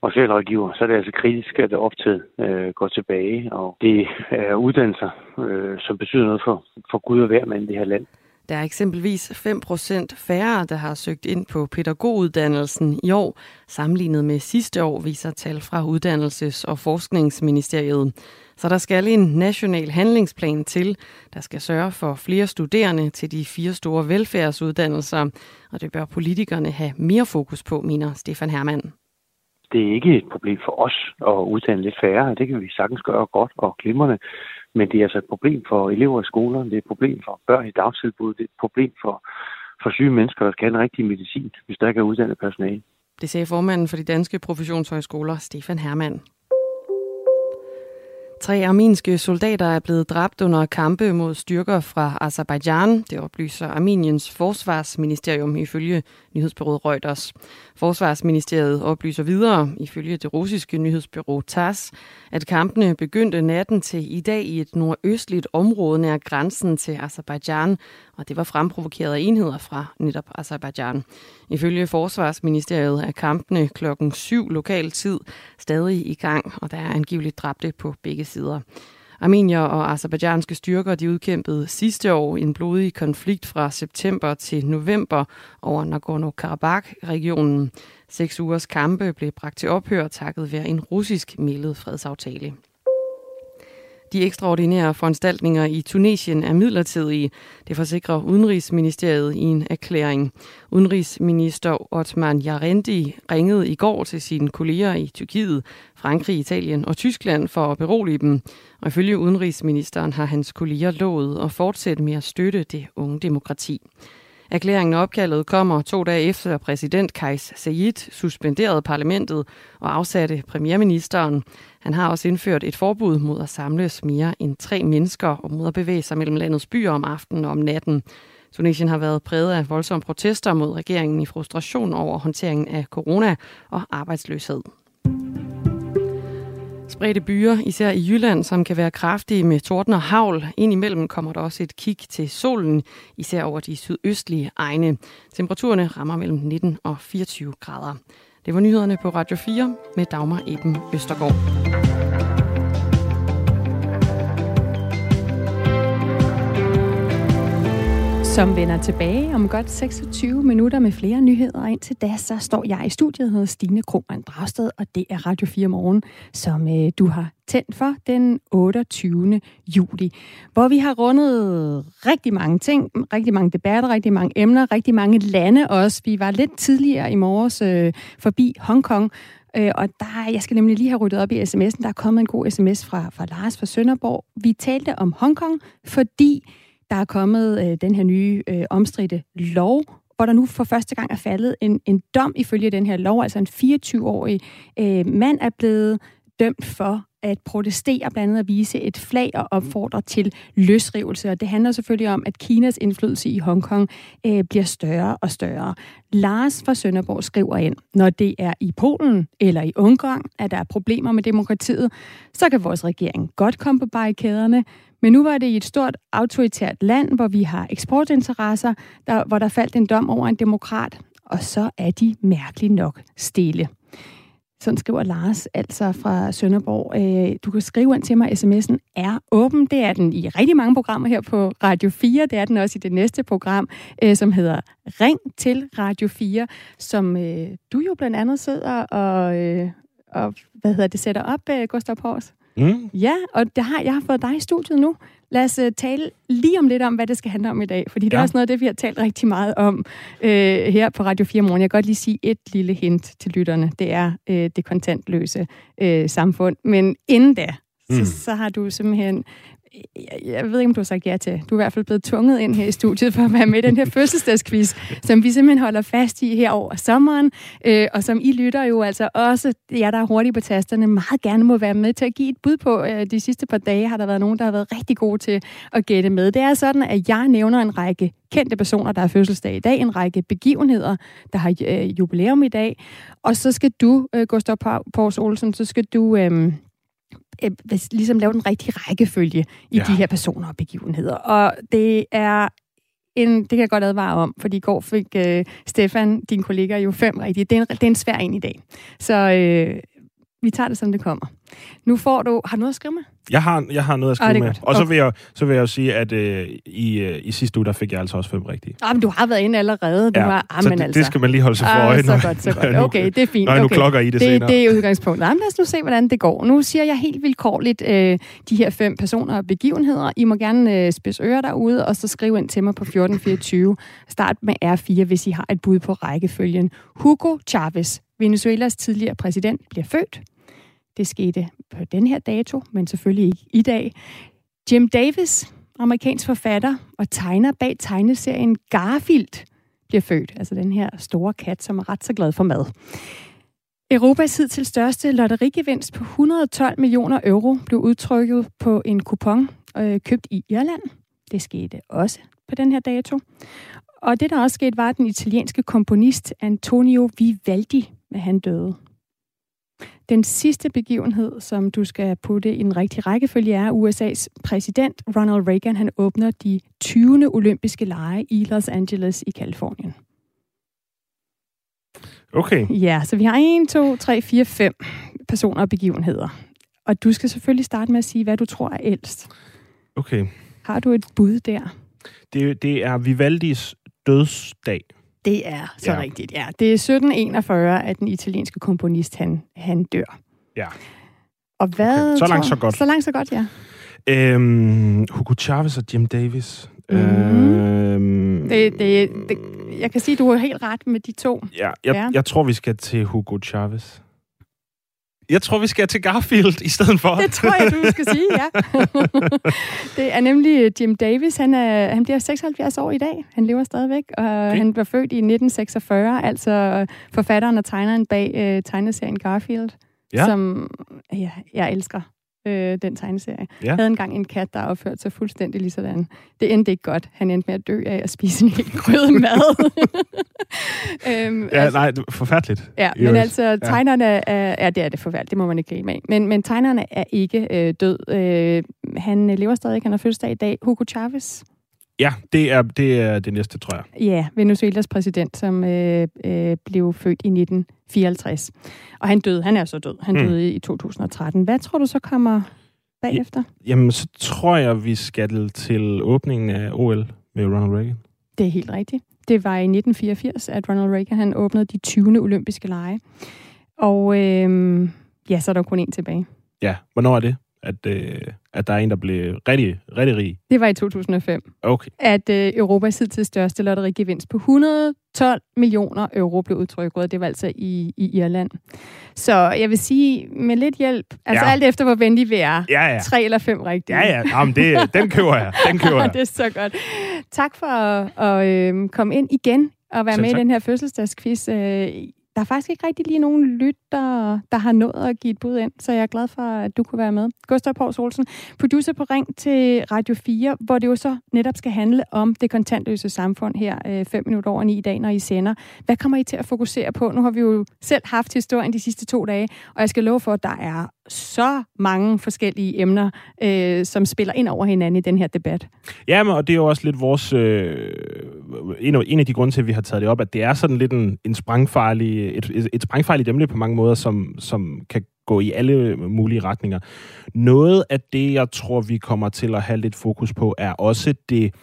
og socialrådgiver, så er det altså kritisk, at optaget øh, går tilbage. Og det er uddannelser, øh, som betyder noget for, for Gud og hver mand i det her land. Der er eksempelvis 5% færre, der har søgt ind på pædagoguddannelsen i år, sammenlignet med sidste år, viser tal fra Uddannelses- og Forskningsministeriet. Så der skal en national handlingsplan til, der skal sørge for flere studerende til de fire store velfærdsuddannelser, og det bør politikerne have mere fokus på, mener Stefan Hermann det er ikke et problem for os at uddanne lidt færre. Det kan vi sagtens gøre godt og glimrende. Men det er altså et problem for elever i skolerne, det er et problem for børn i dagtilbud, det er et problem for, for syge mennesker, der skal have en rigtig medicin, hvis der ikke er uddannet personale. Det sagde formanden for de danske professionshøjskoler, Stefan Hermann. Tre armenske soldater er blevet dræbt under kampe mod styrker fra Azerbaijan. Det oplyser Armeniens forsvarsministerium ifølge nyhedsbyrået Reuters. Forsvarsministeriet oplyser videre, ifølge det russiske nyhedsbyrå TASS, at kampene begyndte natten til i dag i et nordøstligt område nær grænsen til Azerbaijan, og det var fremprovokerede enheder fra netop Azerbaijan. Ifølge Forsvarsministeriet er kampene klokken 7 lokal tid stadig i gang, og der er angiveligt dræbte på begge sider. Armenier og azerbaijanske styrker de udkæmpede sidste år en blodig konflikt fra september til november over Nagorno-Karabakh-regionen. Seks ugers kampe blev bragt til ophør takket være en russisk meldet fredsaftale. De ekstraordinære foranstaltninger i Tunesien er midlertidige. Det forsikrer Udenrigsministeriet i en erklæring. Udenrigsminister Otman Jarendi ringede i går til sine kolleger i Tyrkiet, Frankrig, Italien og Tyskland for at berolige dem. Og ifølge udenrigsministeren har hans kolleger lovet at fortsætte med at støtte det unge demokrati. Erklæringen opkaldet kommer to dage efter, at præsident Kais Said suspenderede parlamentet og afsatte premierministeren. Han har også indført et forbud mod at samles mere end tre mennesker og mod at bevæge sig mellem landets byer om aftenen og om natten. Tunesien har været præget af voldsomme protester mod regeringen i frustration over håndteringen af corona og arbejdsløshed. Spredte byer, især i Jylland, som kan være kraftige med torden og havl. Indimellem kommer der også et kig til solen, især over de sydøstlige egne. Temperaturerne rammer mellem 19 og 24 grader. Det var nyhederne på Radio 4 med Dagmar Eben Østergaard. Som vender tilbage om godt 26 minutter med flere nyheder. Indtil da, så står jeg i studiet, hedder Stine Krohmann Dragsted, og det er Radio 4 Morgen, som øh, du har tændt for den 28. juli, hvor vi har rundet rigtig mange ting, rigtig mange debatter, rigtig mange emner, rigtig mange lande også. Vi var lidt tidligere i morges øh, forbi Hongkong, Øh, og der, jeg skal nemlig lige have ryddet op i sms'en. Der er kommet en god sms fra, fra Lars fra Sønderborg. Vi talte om Hongkong, fordi der er kommet øh, den her nye øh, omstridte lov, hvor der nu for første gang er faldet en, en dom ifølge den her lov. Altså en 24-årig øh, mand er blevet dømt for at protestere, blandt andet at vise et flag og opfordre til løsrivelse. Og det handler selvfølgelig om, at Kinas indflydelse i Hongkong øh, bliver større og større. Lars fra Sønderborg skriver ind, når det er i Polen eller i Ungarn, at der er problemer med demokratiet, så kan vores regering godt komme på barrikaderne, men nu var det i et stort autoritært land, hvor vi har eksportinteresser, der, hvor der faldt en dom over en demokrat, og så er de mærkeligt nok stille. Sådan skriver Lars altså fra Sønderborg. Øh, du kan skrive ind til mig, sms'en er åben. Det er den i rigtig mange programmer her på Radio 4. Det er den også i det næste program, øh, som hedder Ring til Radio 4, som øh, du jo blandt andet sidder og, og hvad hedder det, sætter op, Gustav Hors. Mm. Ja, og det har, jeg har fået dig i studiet nu. Lad os uh, tale lige om lidt om, hvad det skal handle om i dag, fordi det ja. er også noget af det, vi har talt rigtig meget om uh, her på Radio 4 Morgen. Jeg kan godt lige sige et lille hint til lytterne. Det er uh, det kontantløse uh, samfund. Men inden da, mm. så, så har du simpelthen jeg, jeg ved ikke, om du har sagt ja til. Du er i hvert fald blevet tvunget ind her i studiet for at være med i den her fødselsdagsquiz, som vi simpelthen holder fast i her over sommeren, øh, og som I lytter jo altså også, jer der er hurtige på tasterne, meget gerne må være med til at give et bud på. Øh, de sidste par dage har der været nogen, der har været rigtig gode til at gætte med. Det er sådan, at jeg nævner en række kendte personer, der har fødselsdag i dag, en række begivenheder, der har øh, jubilæum i dag, og så skal du, øh, Gustav Pors Olsen, så skal du... Øh, øh, ligesom lave den rigtige rækkefølge i ja. de her personer og begivenheder. Og det er en, det kan jeg godt advare om, fordi i går fik øh, Stefan, din kollega, jo fem rigtige. Det er en, det er en svær en i dag. Så øh, vi tager det, som det kommer. Nu får du... Har du noget at skrive med? Jeg har, jeg har noget at skrive ah, med. Godt. Og så, vil jeg, så vil jeg jo sige, at øh, i, øh, i sidste uge, der fik jeg altså også fem rigtige. Ah, men du har været inde allerede. Du ja, har, ah, så det, altså. det skal man lige holde sig for ah, øje. Så godt, så godt. Okay, det er fint. Når jeg nu okay. klokker i det, det senere. Det er udgangspunktet. Jamen, lad os nu se, hvordan det går. Nu siger jeg helt vilkårligt øh, de her fem personer og begivenheder. I må gerne øh, spidse ører derude, og så skrive ind til mig på 1424. Start med R4, hvis I har et bud på rækkefølgen. Hugo Chavez, Venezuelas tidligere præsident, bliver født. Det skete på den her dato, men selvfølgelig ikke i dag. Jim Davis, amerikansk forfatter og tegner bag tegneserien Garfield, bliver født. Altså den her store kat, som er ret så glad for mad. Europas hidtil største lotterigevinst på 112 millioner euro blev udtrykket på en kupon øh, købt i Irland. Det skete også på den her dato. Og det, der også skete, var, at den italienske komponist Antonio Vivaldi, han døde. Den sidste begivenhed, som du skal putte i en rigtig rækkefølge, er USA's præsident Ronald Reagan. Han åbner de 20. olympiske lege i Los Angeles i Kalifornien. Okay. Ja, så vi har 1, 2, 3, 4, 5 personer og begivenheder. Og du skal selvfølgelig starte med at sige, hvad du tror er ældst. Okay. Har du et bud der? Det, det er Vivaldis dødsdag. Det er så ja. rigtigt, ja. Det er 1741, at den italienske komponist, han, han dør. Ja. Og hvad... Okay. Så langt, så godt. Så langt, så godt, ja. Øhm, Hugo Chavez og Jim Davis. Mm-hmm. Øhm, det, det, det, jeg kan sige, at du har helt ret med de to. Ja, jeg, ja. jeg tror, vi skal til Hugo Chavez. Jeg tror, vi skal til Garfield i stedet for. Det tror jeg, du skal sige, ja. det er nemlig øh, Jim Davis. Han, er, han bliver 76 år i dag. Han lever stadigvæk, og okay. han blev født i 1946, altså forfatteren og tegneren bag øh, tegneserien Garfield, ja. som ja, jeg elsker øh, den tegneserie. Ja. Havde engang en kat, der opførte sig fuldstændig lige sådan. Det endte ikke godt. Han endte med at dø af at spise en helt grød mad. øhm, ja, altså, nej, forfærdeligt. Ja, men altså, tegnerne er... Ja, det er det forfærdeligt, det må man ikke glemme af. Men, men tegnerne er ikke øh, død. Øh, han lever stadig, han har fødselsdag i dag. Hugo Chavez. Ja, det er, det er det næste, tror jeg. Ja, Venezuelas præsident, som øh, øh, blev født i 1954. Og han døde, han er så død. Han mm. døde i 2013. Hvad tror du så kommer bagefter? Jamen, så tror jeg, vi skal til åbningen af OL med Ronald Reagan. Det er helt rigtigt. Det var i 1984, at Ronald Reagan han åbnede de 20. olympiske lege. Og øh, ja, så er der kun en tilbage. Ja, hvornår er det? At, øh, at der er en, der blev rigtig, rigtig rig? Det var i 2005. Okay. At øh, Europas hidtil største lotterigevinst på 112 millioner euro blev udtrykket. Det var altså i, i Irland. Så jeg vil sige, med lidt hjælp, altså ja. alt efter hvor venlige vi er, ja, ja. tre eller fem rigtige. Ja, ja, Jamen, det, den køber jeg. Den køber jeg. det er så godt. Tak for at, at øh, komme ind igen og være Selv med tak. i den her fødselsdagsquiz. Øh, der er faktisk ikke rigtig lige nogen lytter, der har nået at give et bud ind, så jeg er glad for, at du kunne være med. Gustav Pors Olsen, producer på Ring til Radio 4, hvor det jo så netop skal handle om det kontantløse samfund her øh, fem minutter over ni i dag, når I sender. Hvad kommer I til at fokusere på? Nu har vi jo selv haft historien de sidste to dage, og jeg skal love for, at der er så mange forskellige emner, øh, som spiller ind over hinanden i den her debat. Ja, men, og det er jo også lidt vores... Øh, en, af, en af de grunde til, at vi har taget det op, at det er sådan lidt en, en sprængfarlig, et, et, et sprængfarligt emne på mange måder, som, som kan gå i alle mulige retninger. Noget af det, jeg tror, vi kommer til at have lidt fokus på, er også det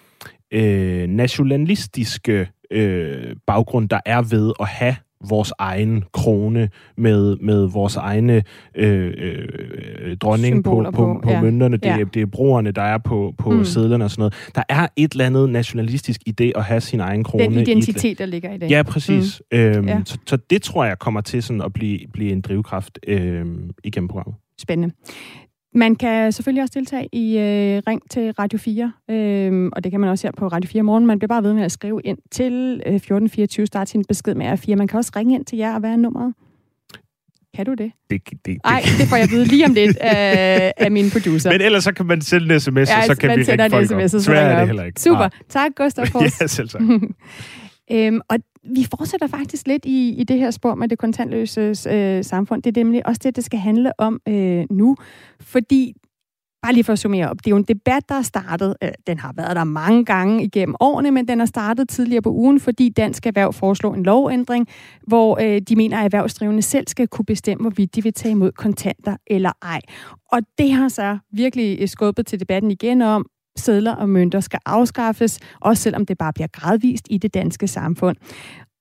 øh, nationalistiske øh, baggrund, der er ved at have vores egen krone med, med vores egne øh, øh, dronning på, på, på, på ja. mønterne. Det, ja. det er broerne, der er på, på mm. sædlerne og sådan noget. Der er et eller andet nationalistisk idé at have sin egen krone. Den identitet, der ligger i det. Ja, præcis. Mm. Øhm, ja. Så, så det tror jeg kommer til sådan at blive, blive en drivkraft øh, igennem programmet. Spændende. Man kan selvfølgelig også deltage i øh, Ring til Radio 4, øh, og det kan man også her på Radio 4 morgen. Man bliver bare ved med at skrive ind til øh, 1424, start sin besked med R4. Man kan også ringe ind til jer og være nummeret. Kan du det? Det, det, det. Ej, det får jeg vide lige om lidt af, af min producer. Men ellers så kan man sende en sms, ja, så kan vi ringe folk sms, op. Så er det heller ikke. Super. Ja. Tak, Gustav ja, selv tak. øhm, og vi fortsætter faktisk lidt i, i det her spor med det kontantløse øh, samfund. Det er nemlig også det, det skal handle om øh, nu. Fordi, bare lige for at summere op, det er jo en debat, der er startet. Øh, den har været der mange gange igennem årene, men den er startet tidligere på ugen, fordi Dansk Erhverv foreslår en lovændring, hvor øh, de mener, at erhvervsdrivende selv skal kunne bestemme, hvorvidt de vil tage imod kontanter eller ej. Og det har så virkelig øh, skubbet til debatten igen om, sedler og mønter skal afskaffes, også selvom det bare bliver gradvist i det danske samfund.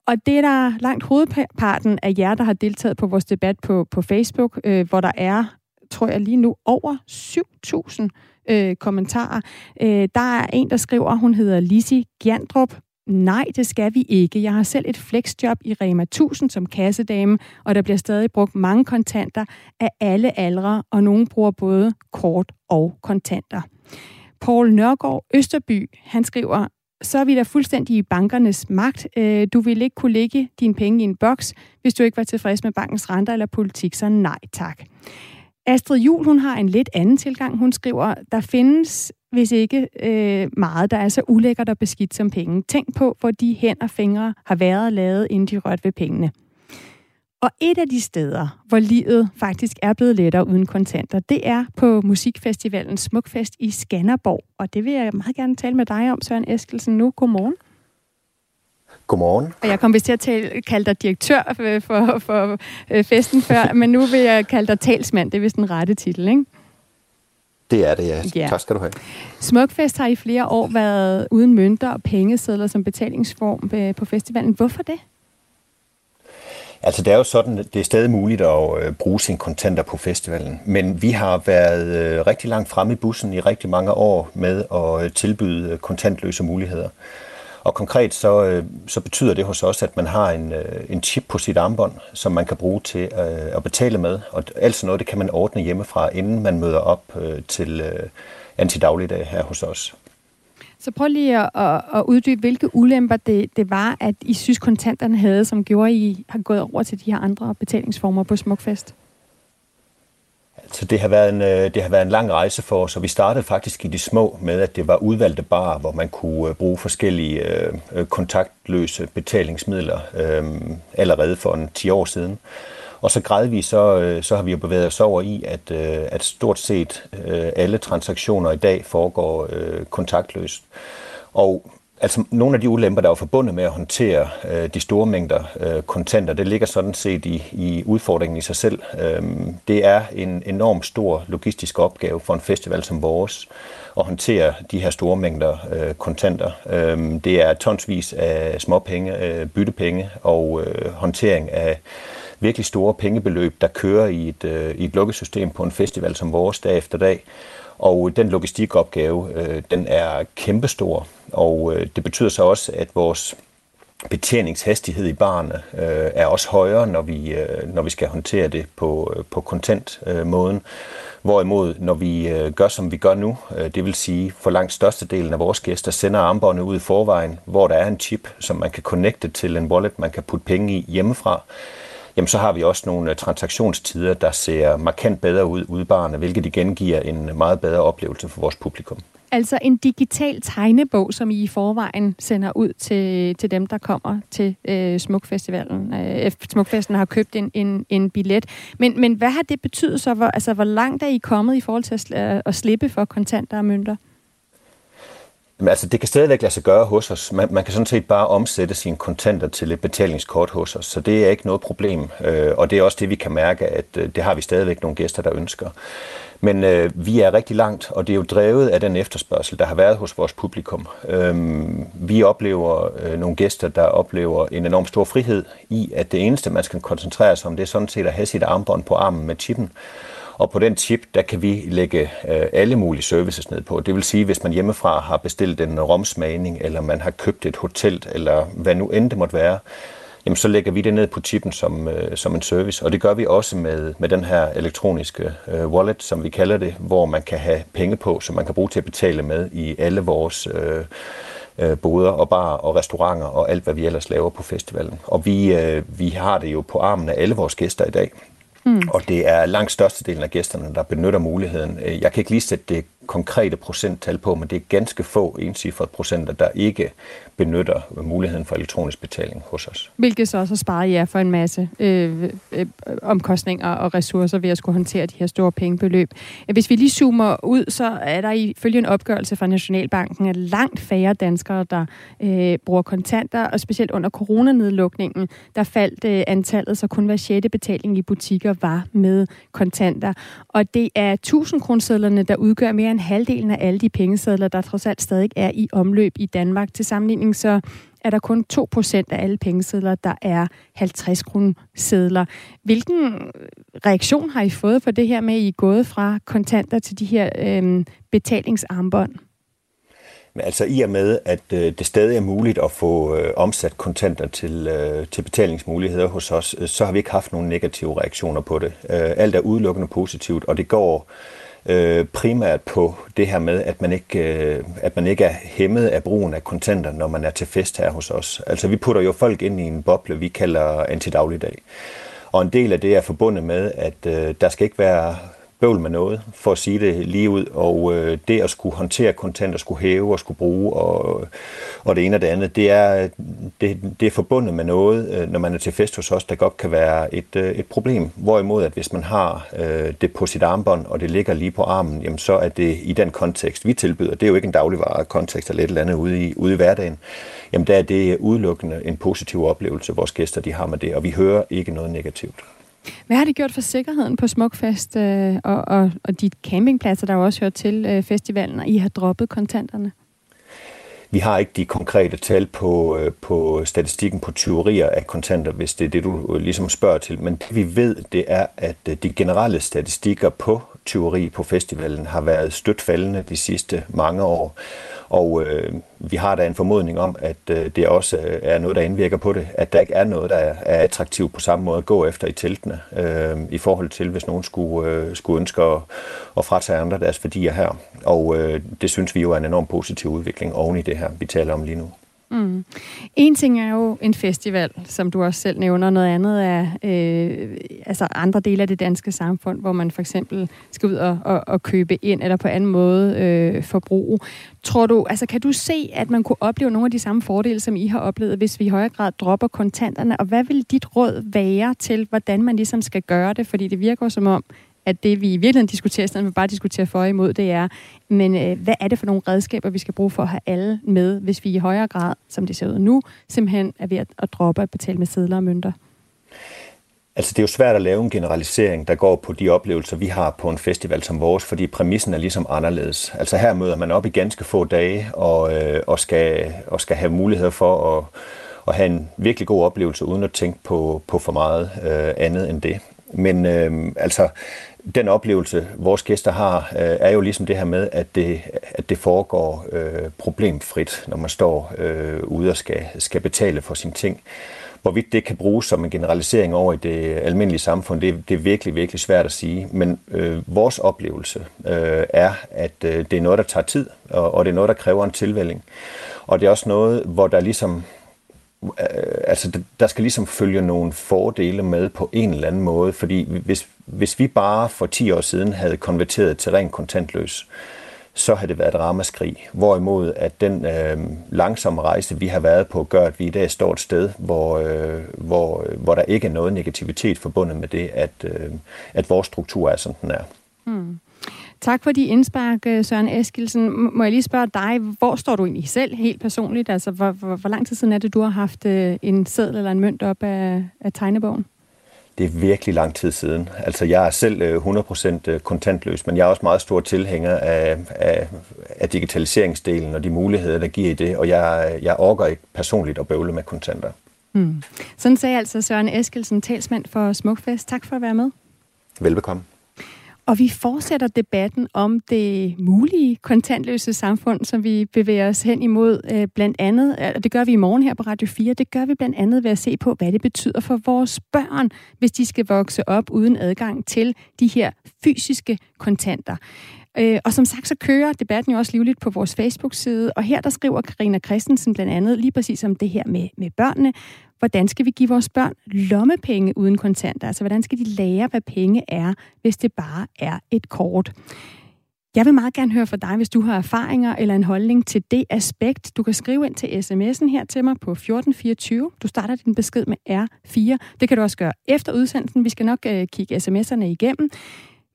Og det er der langt hovedparten af jer, der har deltaget på vores debat på, på Facebook, øh, hvor der er, tror jeg lige nu, over 7.000 øh, kommentarer. Øh, der er en, der skriver, hun hedder Lisi Gjandrup. Nej, det skal vi ikke. Jeg har selv et flexjob i Rema 1000 som kassedame, og der bliver stadig brugt mange kontanter af alle aldre, og nogen bruger både kort og kontanter. Paul Nørgaard Østerby, han skriver, så er vi da fuldstændig i bankernes magt. Øh, du vil ikke kunne lægge dine penge i en boks, hvis du ikke var tilfreds med bankens renter eller politik, så nej tak. Astrid Jul, hun har en lidt anden tilgang. Hun skriver, der findes hvis ikke øh, meget, der er så ulækkert og beskidt som penge. Tænk på, hvor de hænder og fingre har været lavet, inden de rørte ved pengene. Og et af de steder, hvor livet faktisk er blevet lettere uden kontanter, det er på musikfestivalen Smukfest i Skanderborg. Og det vil jeg meget gerne tale med dig om, Søren Eskelsen, nu. Godmorgen. Godmorgen. Og jeg kom vist til at tale, kalde dig direktør for, for, for øh, festen før, men nu vil jeg kalde dig talsmand. Det er vist den rette titel, ikke? Det er det, ja. ja. Tak skal du have. Smukfest har i flere år været uden mønter og pengesedler som betalingsform øh, på festivalen. Hvorfor det? Altså det er jo sådan, at det er stadig muligt at øh, bruge sine kontanter på festivalen, men vi har været øh, rigtig langt fremme i bussen i rigtig mange år med at øh, tilbyde kontantløse muligheder. Og konkret så, så betyder det hos os, at man har en, en chip på sit armbånd, som man kan bruge til at betale med. Og alt sådan noget, det kan man ordne hjemmefra, inden man møder op til antidagligdag her hos os. Så prøv lige at, at, at uddybe, hvilke ulemper det, det var, at I synes, kontanterne havde, som gjorde, at I har gået over til de her andre betalingsformer på Smukfest? Så det har, været en, øh, det har været en lang rejse for os, og vi startede faktisk i de små med, at det var udvalgte barer, hvor man kunne øh, bruge forskellige øh, øh, kontaktløse betalingsmidler øh, allerede for en 10 år siden. Og så gradvist så, øh, så har vi jo bevæget os over i, at, øh, at stort set øh, alle transaktioner i dag foregår kontaktløst. Og altså nogle af de ulemper, der er forbundet med at håndtere øh, de store mængder øh, kontanter, det ligger sådan set i, i udfordringen i sig selv. Øhm, det er en enorm stor logistisk opgave for en festival som vores at håndtere de her store mængder øh, kontanter. Øhm, det er tonsvis af småpenge, øh, byttepenge og øh, håndtering af virkelig store pengebeløb, der kører i et, øh, i et lukkesystem på en festival som vores dag efter dag. Og den logistikopgave, øh, den er kæmpestor, og øh, det betyder så også, at vores betjeningshastighed i barne øh, er også højere, når vi, øh, når vi skal håndtere det på, øh, på content-måden. Øh, Hvorimod, når vi øh, gør, som vi gør nu, øh, det vil sige, for langt størstedelen af vores gæster sender armbåndet ud i forvejen, hvor der er en chip, som man kan connecte til en wallet, man kan putte penge i hjemmefra, jamen så har vi også nogle øh, transaktionstider, der ser markant bedre ud udbarende, hvilket igen giver en øh, meget bedre oplevelse for vores publikum. Altså en digital tegnebog, som I i forvejen sender ud til, til dem, der kommer til øh, Smukfestivalen. Øh, Smukfesten har købt en, en, en billet. Men, men hvad har det betydet så? Hvor, altså, hvor langt er I kommet i forhold til at, øh, at slippe for kontanter og mønter? Jamen, altså, det kan stadigvæk lade sig gøre hos os. Man, man kan sådan set bare omsætte sine kontanter til et betalingskort hos os, så det er ikke noget problem. Øh, og det er også det, vi kan mærke, at øh, det har vi stadigvæk nogle gæster, der ønsker. Men øh, vi er rigtig langt, og det er jo drevet af den efterspørgsel, der har været hos vores publikum. Øh, vi oplever øh, nogle gæster, der oplever en enorm stor frihed i, at det eneste, man skal koncentrere sig om, det er sådan set at have sit armbånd på armen med chippen. Og på den chip, der kan vi lægge øh, alle mulige services ned på. Det vil sige, hvis man hjemmefra har bestilt en romsmagning, eller man har købt et hotel, eller hvad nu end det måtte være, jamen så lægger vi det ned på chippen som, øh, som en service. Og det gør vi også med, med den her elektroniske øh, wallet, som vi kalder det, hvor man kan have penge på, som man kan bruge til at betale med i alle vores øh, øh, boder og bar og restauranter og alt, hvad vi ellers laver på festivalen. Og vi, øh, vi har det jo på armen af alle vores gæster i dag. Mm. Og det er langt størstedelen af gæsterne, der benytter muligheden. Jeg kan ikke lige sætte det konkrete procenttal på, men det er ganske få encifrede procenter, der ikke benytter muligheden for elektronisk betaling hos os. Hvilket så også sparer jer for en masse øh, øh, øh, omkostninger og ressourcer ved at skulle håndtere de her store pengebeløb. Hvis vi lige zoomer ud, så er der ifølge en opgørelse fra Nationalbanken, at langt færre danskere, der øh, bruger kontanter, og specielt under coronanedlukningen, der faldt øh, antallet, så kun hver sjette betaling i butikker var med kontanter. Og det er 1000 kronesedlerne, der udgør mere end halvdelen af alle de pengesedler, der trods alt stadig er i omløb i Danmark. Til sammenligning så er der kun 2% af alle pengesedler, der er 50 kroner sedler. Hvilken reaktion har I fået på det her med, at I er gået fra kontanter til de her øh, betalingsarmbånd? Men altså i og med, at øh, det stadig er muligt at få øh, omsat kontanter til, øh, til betalingsmuligheder hos os, øh, så har vi ikke haft nogen negative reaktioner på det. Øh, alt er udelukkende positivt, og det går øh, primært på det her med, at man, ikke, øh, at man ikke er hæmmet af brugen af kontanter, når man er til fest her hos os. Altså vi putter jo folk ind i en boble, vi kalder antidagligdag. Og en del af det er forbundet med, at øh, der skal ikke være bøvl med noget, for at sige det lige ud. Og øh, det at skulle håndtere kontanter, skulle hæve og skulle bruge, og, og det ene og det andet, det er, det, det er forbundet med noget, øh, når man er til fest hos os, der godt kan være et, øh, et problem. Hvorimod, at hvis man har øh, det på sit armbånd, og det ligger lige på armen, jamen så er det i den kontekst, vi tilbyder, det er jo ikke en dagligvare kontekst eller et eller andet ude i, ude i hverdagen, jamen der er det udelukkende en positiv oplevelse, vores gæster de har med det, og vi hører ikke noget negativt. Hvad har det gjort for sikkerheden på Smukfest øh, og, og, og de campingpladser, der også hører til øh, festivalen, og I har droppet kontanterne? Vi har ikke de konkrete tal på, øh, på statistikken på tyverier af kontanter, hvis det er det, du øh, ligesom spørger til. Men det vi ved, det er, at øh, de generelle statistikker på tyveri på festivalen har været stødt faldende de sidste mange år. Og øh, vi har da en formodning om, at øh, det også øh, er noget, der indvirker på det. At der ikke er noget, der er, er attraktivt på samme måde at gå efter i teltene, øh, i forhold til, hvis nogen skulle, øh, skulle ønske at, at fratage andre deres værdier her. Og øh, det synes vi jo er en enorm positiv udvikling oven i det her, vi taler om lige nu. Mm. En ting er jo en festival, som du også selv nævner. Noget andet er øh, altså andre dele af det danske samfund, hvor man for eksempel skal ud og, og, og købe ind, eller på anden måde øh, forbruge. Tror du, altså kan du se, at man kunne opleve nogle af de samme fordele, som I har oplevet, hvis vi i højere grad dropper kontanterne? Og hvad vil dit råd være til, hvordan man ligesom skal gøre det? Fordi det virker som om, at det, vi i virkeligheden diskuterer, i stedet for bare at diskutere for og imod, det er, men øh, hvad er det for nogle redskaber, vi skal bruge for at have alle med, hvis vi i højere grad, som det ser ud nu, simpelthen er ved at, at droppe at betale med sedler og mønter? Altså det er jo svært at lave en generalisering, der går på de oplevelser, vi har på en festival som vores, fordi præmissen er ligesom anderledes. Altså her møder man op i ganske få dage og, øh, og, skal, og skal have mulighed for at, at have en virkelig god oplevelse, uden at tænke på, på for meget øh, andet end det. Men øh, altså, den oplevelse, vores gæster har, øh, er jo ligesom det her med, at det, at det foregår øh, problemfrit, når man står øh, ude og skal, skal betale for sine ting. Hvorvidt det kan bruges som en generalisering over i det almindelige samfund, det, det er virkelig, virkelig svært at sige. Men øh, vores oplevelse øh, er, at øh, det er noget, der tager tid, og, og det er noget, der kræver en tilvælling. Og det er også noget, hvor der ligesom Øh, altså der skal ligesom følge nogle fordele med på en eller anden måde, fordi hvis, hvis vi bare for 10 år siden havde konverteret til rent kontantløs, så havde det været et ramaskrig. Hvorimod at den øh, langsomme rejse, vi har været på, gør, at vi i dag står et sted, hvor, øh, hvor, hvor der ikke er noget negativitet forbundet med det, at, øh, at vores struktur er, som den er. Mm. Tak for de indspark, øh, Søren Eskilsen. Må jeg lige spørge dig, hvor står du egentlig selv helt personligt? Altså, hvor, hvor, hvor lang tid siden er det, du har haft øh, en seddel eller en mønt op af, af tegnebogen? Det er virkelig lang tid siden. Altså, jeg er selv 100% øh, kontantløs, men jeg er også meget stor tilhænger af, af, af digitaliseringsdelen og de muligheder, der giver i det, og jeg, jeg orker ikke personligt at bøvle med kontanter. Hmm. Sådan sagde altså Søren Eskilsen, talsmand for Smukfest. Tak for at være med. Velbekomme. Og vi fortsætter debatten om det mulige kontantløse samfund, som vi bevæger os hen imod øh, blandt andet, og det gør vi i morgen her på Radio 4, det gør vi blandt andet ved at se på, hvad det betyder for vores børn, hvis de skal vokse op uden adgang til de her fysiske kontanter. Øh, og som sagt, så kører debatten jo også livligt på vores Facebook-side, og her der skriver Karina Christensen blandt andet lige præcis om det her med, med børnene. Hvordan skal vi give vores børn lommepenge uden kontanter? Altså, hvordan skal de lære, hvad penge er, hvis det bare er et kort? Jeg vil meget gerne høre fra dig, hvis du har erfaringer eller en holdning til det aspekt. Du kan skrive ind til sms'en her til mig på 1424. Du starter din besked med R4. Det kan du også gøre efter udsendelsen. Vi skal nok øh, kigge sms'erne igennem.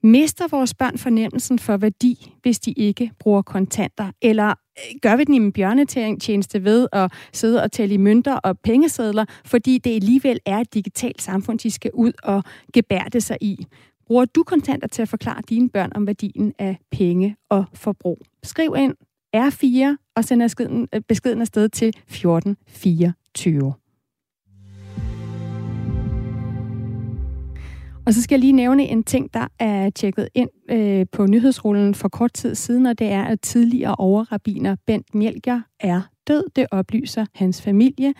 Mister vores børn fornemmelsen for værdi, hvis de ikke bruger kontanter? Eller gør vi den i en bjørnetjeneste ved at sidde og tælle i mønter og pengesedler, fordi det alligevel er et digitalt samfund, de skal ud og gebærde sig i? Bruger du kontanter til at forklare dine børn om værdien af penge og forbrug? Skriv ind R4 og send beskeden, øh, beskeden afsted til 1424. Og så skal jeg lige nævne en ting, der er tjekket ind øh, på nyhedsrullen for kort tid siden, og det er, at tidligere overrabiner Bent Mjelker er død. Det oplyser hans familie.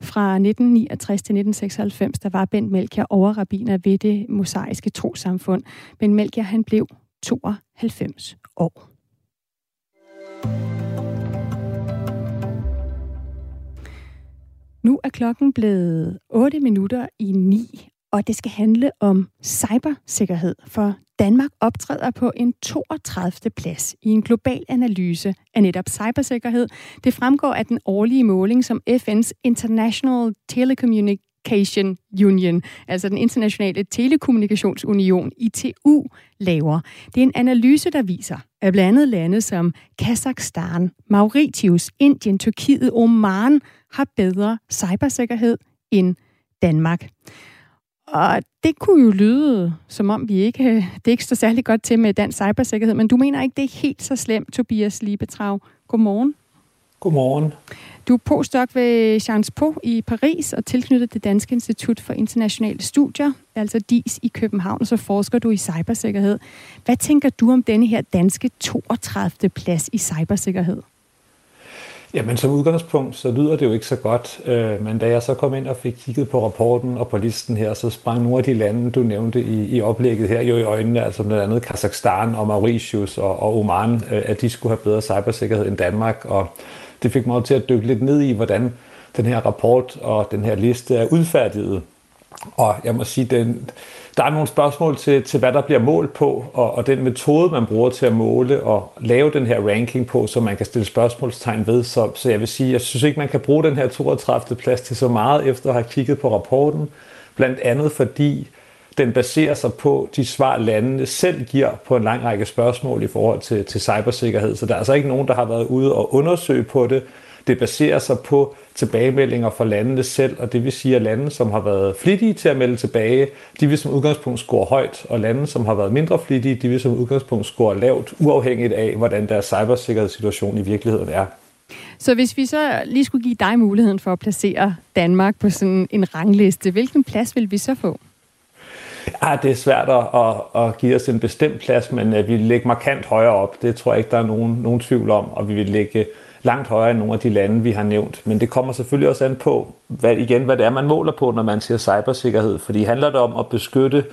Fra 1969 til 1996, der var Bent Melchior overrabiner ved det mosaiske trosamfund. Bent Melchior, han blev 92 år. Nu er klokken blevet 8 minutter i 9, og det skal handle om cybersikkerhed, for Danmark optræder på en 32. plads i en global analyse af netop cybersikkerhed. Det fremgår af den årlige måling, som FN's International Telecommunication Union, altså den internationale telekommunikationsunion, ITU, laver. Det er en analyse, der viser, at blandt andet lande som Kazakhstan, Mauritius, Indien, Tyrkiet og Oman har bedre cybersikkerhed end Danmark. Og det kunne jo lyde, som om vi ikke, det ikke står særlig godt til med dansk cybersikkerhed, men du mener ikke, det er helt så slemt, Tobias Liebetrag. Godmorgen. Godmorgen. Du er postdoc ved Sciences Po i Paris og tilknyttet det Danske Institut for Internationale Studier, altså DIS i København, og så forsker du i cybersikkerhed. Hvad tænker du om denne her danske 32. plads i cybersikkerhed? Jamen som udgangspunkt, så lyder det jo ikke så godt, øh, men da jeg så kom ind og fik kigget på rapporten og på listen her, så sprang nogle af de lande, du nævnte i, i oplægget her, jo i øjnene, altså blandt andet Kazakhstan og Mauritius og, og Oman, øh, at de skulle have bedre cybersikkerhed end Danmark, og det fik mig til at dykke lidt ned i, hvordan den her rapport og den her liste er udfærdiget. Og jeg må sige, den, der er nogle spørgsmål til, til, hvad der bliver målt på, og, og den metode, man bruger til at måle og lave den her ranking på, så man kan stille spørgsmålstegn ved. Så, så jeg vil sige, jeg synes ikke, man kan bruge den her 32. plads til så meget, efter at have kigget på rapporten. Blandt andet fordi den baserer sig på de svar, landene selv giver på en lang række spørgsmål i forhold til, til cybersikkerhed. Så der er altså ikke nogen, der har været ude og undersøge på det. Det baserer sig på tilbagemeldinger fra landene selv, og det vil sige, at lande, som har været flittige til at melde tilbage, de vil som udgangspunkt score højt, og lande, som har været mindre flittige, de vil som udgangspunkt score lavt, uafhængigt af, hvordan deres cybersikkerhedssituation i virkeligheden er. Så hvis vi så lige skulle give dig muligheden for at placere Danmark på sådan en rangliste, hvilken plads vil vi så få? Ja, det er svært at, at give os en bestemt plads, men vi vil ligge markant højere op. Det tror jeg ikke, der er nogen, nogen tvivl om, og vi vil ligge langt højere end nogle af de lande, vi har nævnt. Men det kommer selvfølgelig også an på, hvad, igen, hvad det er, man måler på, når man siger cybersikkerhed. Fordi handler det om at beskytte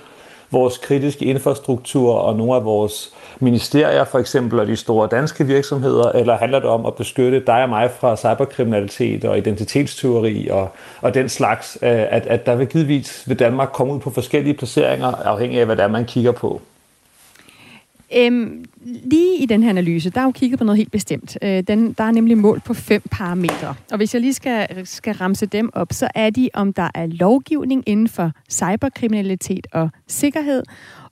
vores kritiske infrastruktur og nogle af vores ministerier, for eksempel, og de store danske virksomheder, eller handler det om at beskytte dig og mig fra cyberkriminalitet og identitetstyveri og, og den slags, øh, at, at der vil givetvis ved Danmark komme ud på forskellige placeringer, afhængig af, hvad det er, man kigger på. Øhm, lige i den her analyse, der er jo kigget på noget helt bestemt. Øh, den, der er nemlig mål på fem parametre. Og hvis jeg lige skal, skal ramse dem op, så er de, om der er lovgivning inden for cyberkriminalitet og sikkerhed,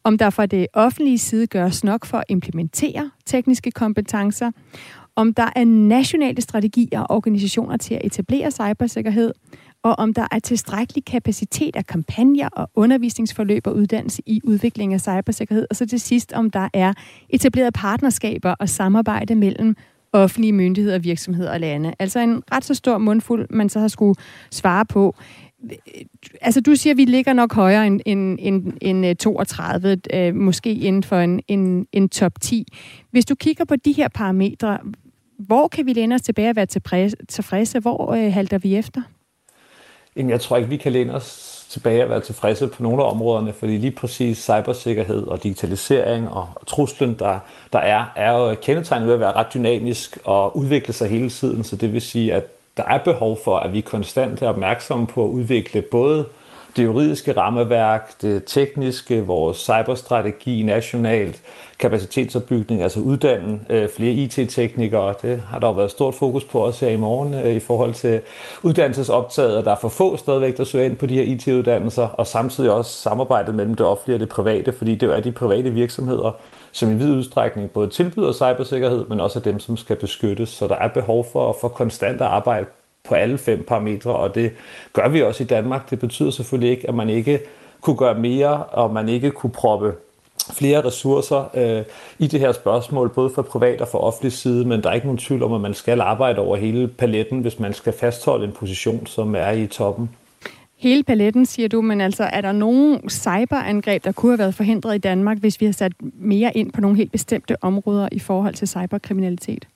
om der fra det offentlige side gøres nok for at implementere tekniske kompetencer, om der er nationale strategier og organisationer til at etablere cybersikkerhed, og om der er tilstrækkelig kapacitet af kampagner og undervisningsforløb og uddannelse i udvikling af cybersikkerhed, og så til sidst, om der er etableret partnerskaber og samarbejde mellem offentlige myndigheder, virksomheder og lande. Altså en ret så stor mundfuld, man så har skulle svare på. Altså du siger, at vi ligger nok højere end, end, end, end øh, 32, øh, måske inden for en, en, en top 10. Hvis du kigger på de her parametre, hvor kan vi læne os tilbage og være tilfredse? Hvor øh, halter vi efter? Jamen, jeg tror ikke, vi kan læne os tilbage og være tilfredse på nogle af områderne, fordi lige præcis cybersikkerhed og digitalisering og truslen, der, der er, er jo kendetegnet ved at være ret dynamisk og udvikle sig hele tiden. Så det vil sige, at der er behov for, at vi konstant er opmærksomme på at udvikle både det juridiske rammeværk, det tekniske, vores cyberstrategi nationalt, kapacitetsopbygning, altså uddanne øh, flere IT-teknikere. Det har der jo været stort fokus på også her i morgen øh, i forhold til uddannelsesoptaget, der er for få stadigvæk, der søger ind på de her IT-uddannelser, og samtidig også samarbejdet mellem det offentlige og det private, fordi det er de private virksomheder, som i vid udstrækning både tilbyder cybersikkerhed, men også er dem, som skal beskyttes. Så der er behov for, for konstant at arbejde på alle fem parametre, og det gør vi også i Danmark. Det betyder selvfølgelig ikke, at man ikke kunne gøre mere, og man ikke kunne proppe flere ressourcer øh, i det her spørgsmål, både for privat og for offentlig side, men der er ikke nogen tvivl om, at man skal arbejde over hele paletten, hvis man skal fastholde en position, som er i toppen. Hele paletten, siger du, men altså er der nogen cyberangreb, der kunne have været forhindret i Danmark, hvis vi har sat mere ind på nogle helt bestemte områder i forhold til cyberkriminalitet?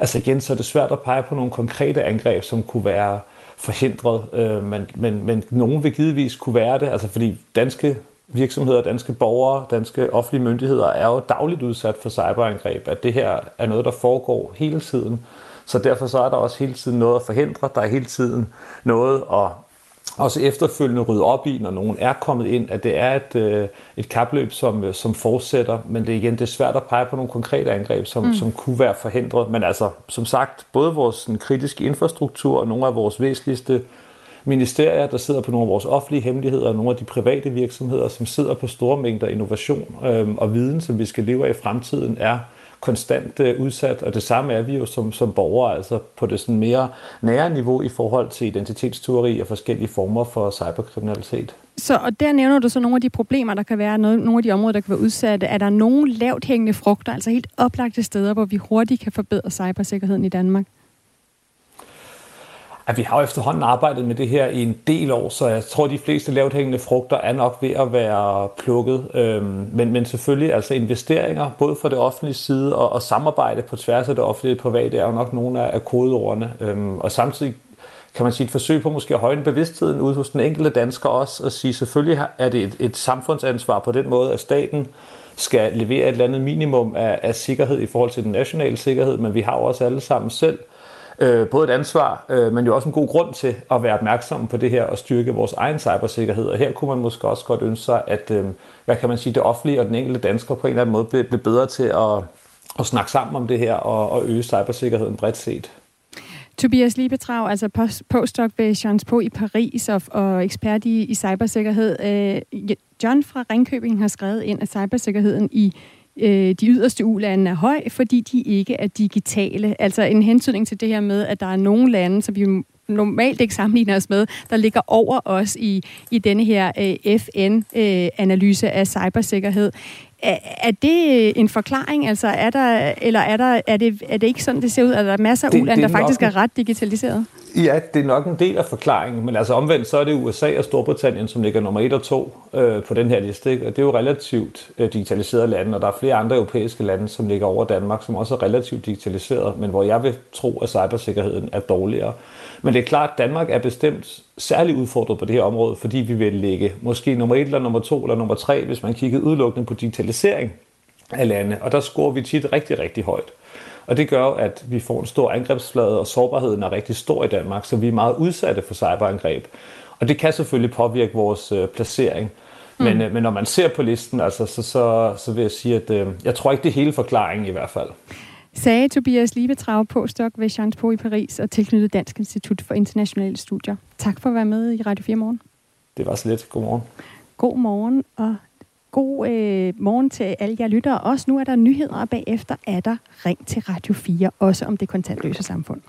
Altså igen, så er det svært at pege på nogle konkrete angreb, som kunne være forhindret, øh, men, men, men nogen vil givetvis kunne være det, altså fordi danske virksomheder, danske borgere, danske offentlige myndigheder er jo dagligt udsat for cyberangreb, at det her er noget, der foregår hele tiden. Så derfor så er der også hele tiden noget at forhindre, der er hele tiden noget at også efterfølgende rydde op i, når nogen er kommet ind, at det er et, øh, et kapløb, som, øh, som fortsætter, men det er igen det er svært at pege på nogle konkrete angreb, som, mm. som kunne være forhindret. Men altså, som sagt, både vores sådan, kritiske infrastruktur og nogle af vores væsentligste ministerier, der sidder på nogle af vores offentlige hemmeligheder, og nogle af de private virksomheder, som sidder på store mængder innovation øh, og viden, som vi skal leve af i fremtiden, er konstant øh, udsat, og det samme er vi jo som, som borgere, altså på det sådan mere nære niveau i forhold til identitetsteori og forskellige former for cyberkriminalitet. Så og der nævner du så nogle af de problemer, der kan være, nogle af de områder, der kan være udsatte. Er der nogle lavt hængende frugter, altså helt oplagte steder, hvor vi hurtigt kan forbedre cybersikkerheden i Danmark? At vi har jo efterhånden arbejdet med det her i en del år, så jeg tror, at de fleste lavt hængende frugter er nok ved at være plukket. Øhm, men, men selvfølgelig altså investeringer, både fra det offentlige side og, og samarbejde på tværs af det offentlige og private, er jo nok nogle af, af kodeordene. Øhm, og samtidig kan man sige et forsøg på måske at højne bevidstheden ud hos den enkelte dansker også, og sige selvfølgelig er det et, et samfundsansvar på den måde, at staten skal levere et eller andet minimum af, af sikkerhed i forhold til den nationale sikkerhed, men vi har jo også alle sammen selv øh, både et ansvar, øh, men jo også en god grund til at være opmærksom på det her og styrke vores egen cybersikkerhed. Og her kunne man måske også godt ønske sig, at øh, hvad kan man sige, det offentlige og den enkelte dansker på en eller anden måde blev, blev bedre til at, at snakke sammen om det her og, og øge cybersikkerheden bredt set. Tobias Liebetrag, altså postdoc ved Sciences Po i Paris og, og ekspert i, i cybersikkerhed. Øh, John fra Ringkøbing har skrevet ind, at cybersikkerheden i øh, de yderste ulande er høj, fordi de ikke er digitale. Altså en hentydning til det her med, at der er nogle lande, som vi normalt ikke sammenligner os med, der ligger over os i, i denne her øh, FN-analyse øh, af cybersikkerhed. Er, er det en forklaring, altså er der, eller er, der, er, det, er det ikke sådan, det ser ud, at der er masser af ulande, der faktisk er ret digitaliseret? Ja, det er nok en del af forklaringen, men altså omvendt, så er det USA og Storbritannien, som ligger nummer 1 og 2 øh, på den her liste, ikke? og det er jo relativt øh, digitaliserede lande, og der er flere andre europæiske lande, som ligger over Danmark, som også er relativt digitaliseret, men hvor jeg vil tro, at cybersikkerheden er dårligere. Men det er klart, at Danmark er bestemt særligt udfordret på det her område, fordi vi vil ligge måske nummer 1 eller nummer 2 eller nummer 3, hvis man kigger udelukkende på digitalisering af lande, og der scorer vi tit rigtig, rigtig højt. Og det gør at vi får en stor angrebsflade, og sårbarheden er rigtig stor i Danmark, så vi er meget udsatte for cyberangreb. Og det kan selvfølgelig påvirke vores øh, placering. Men, mm. øh, men når man ser på listen, altså, så, så, så vil jeg sige, at øh, jeg tror ikke, det er hele forklaringen i hvert fald. Sagde Tobias Libetrav, postdoc ved Sciences Po i Paris og tilknyttet Dansk Institut for Internationale Studier. Tak for at være med i Radio 4 morgen. Det var så lidt. Godmorgen. God morgen, og God øh, morgen til alle jer lyttere. Også nu er der nyheder, og bagefter er der Ring til Radio 4, også om det kontantløse samfund.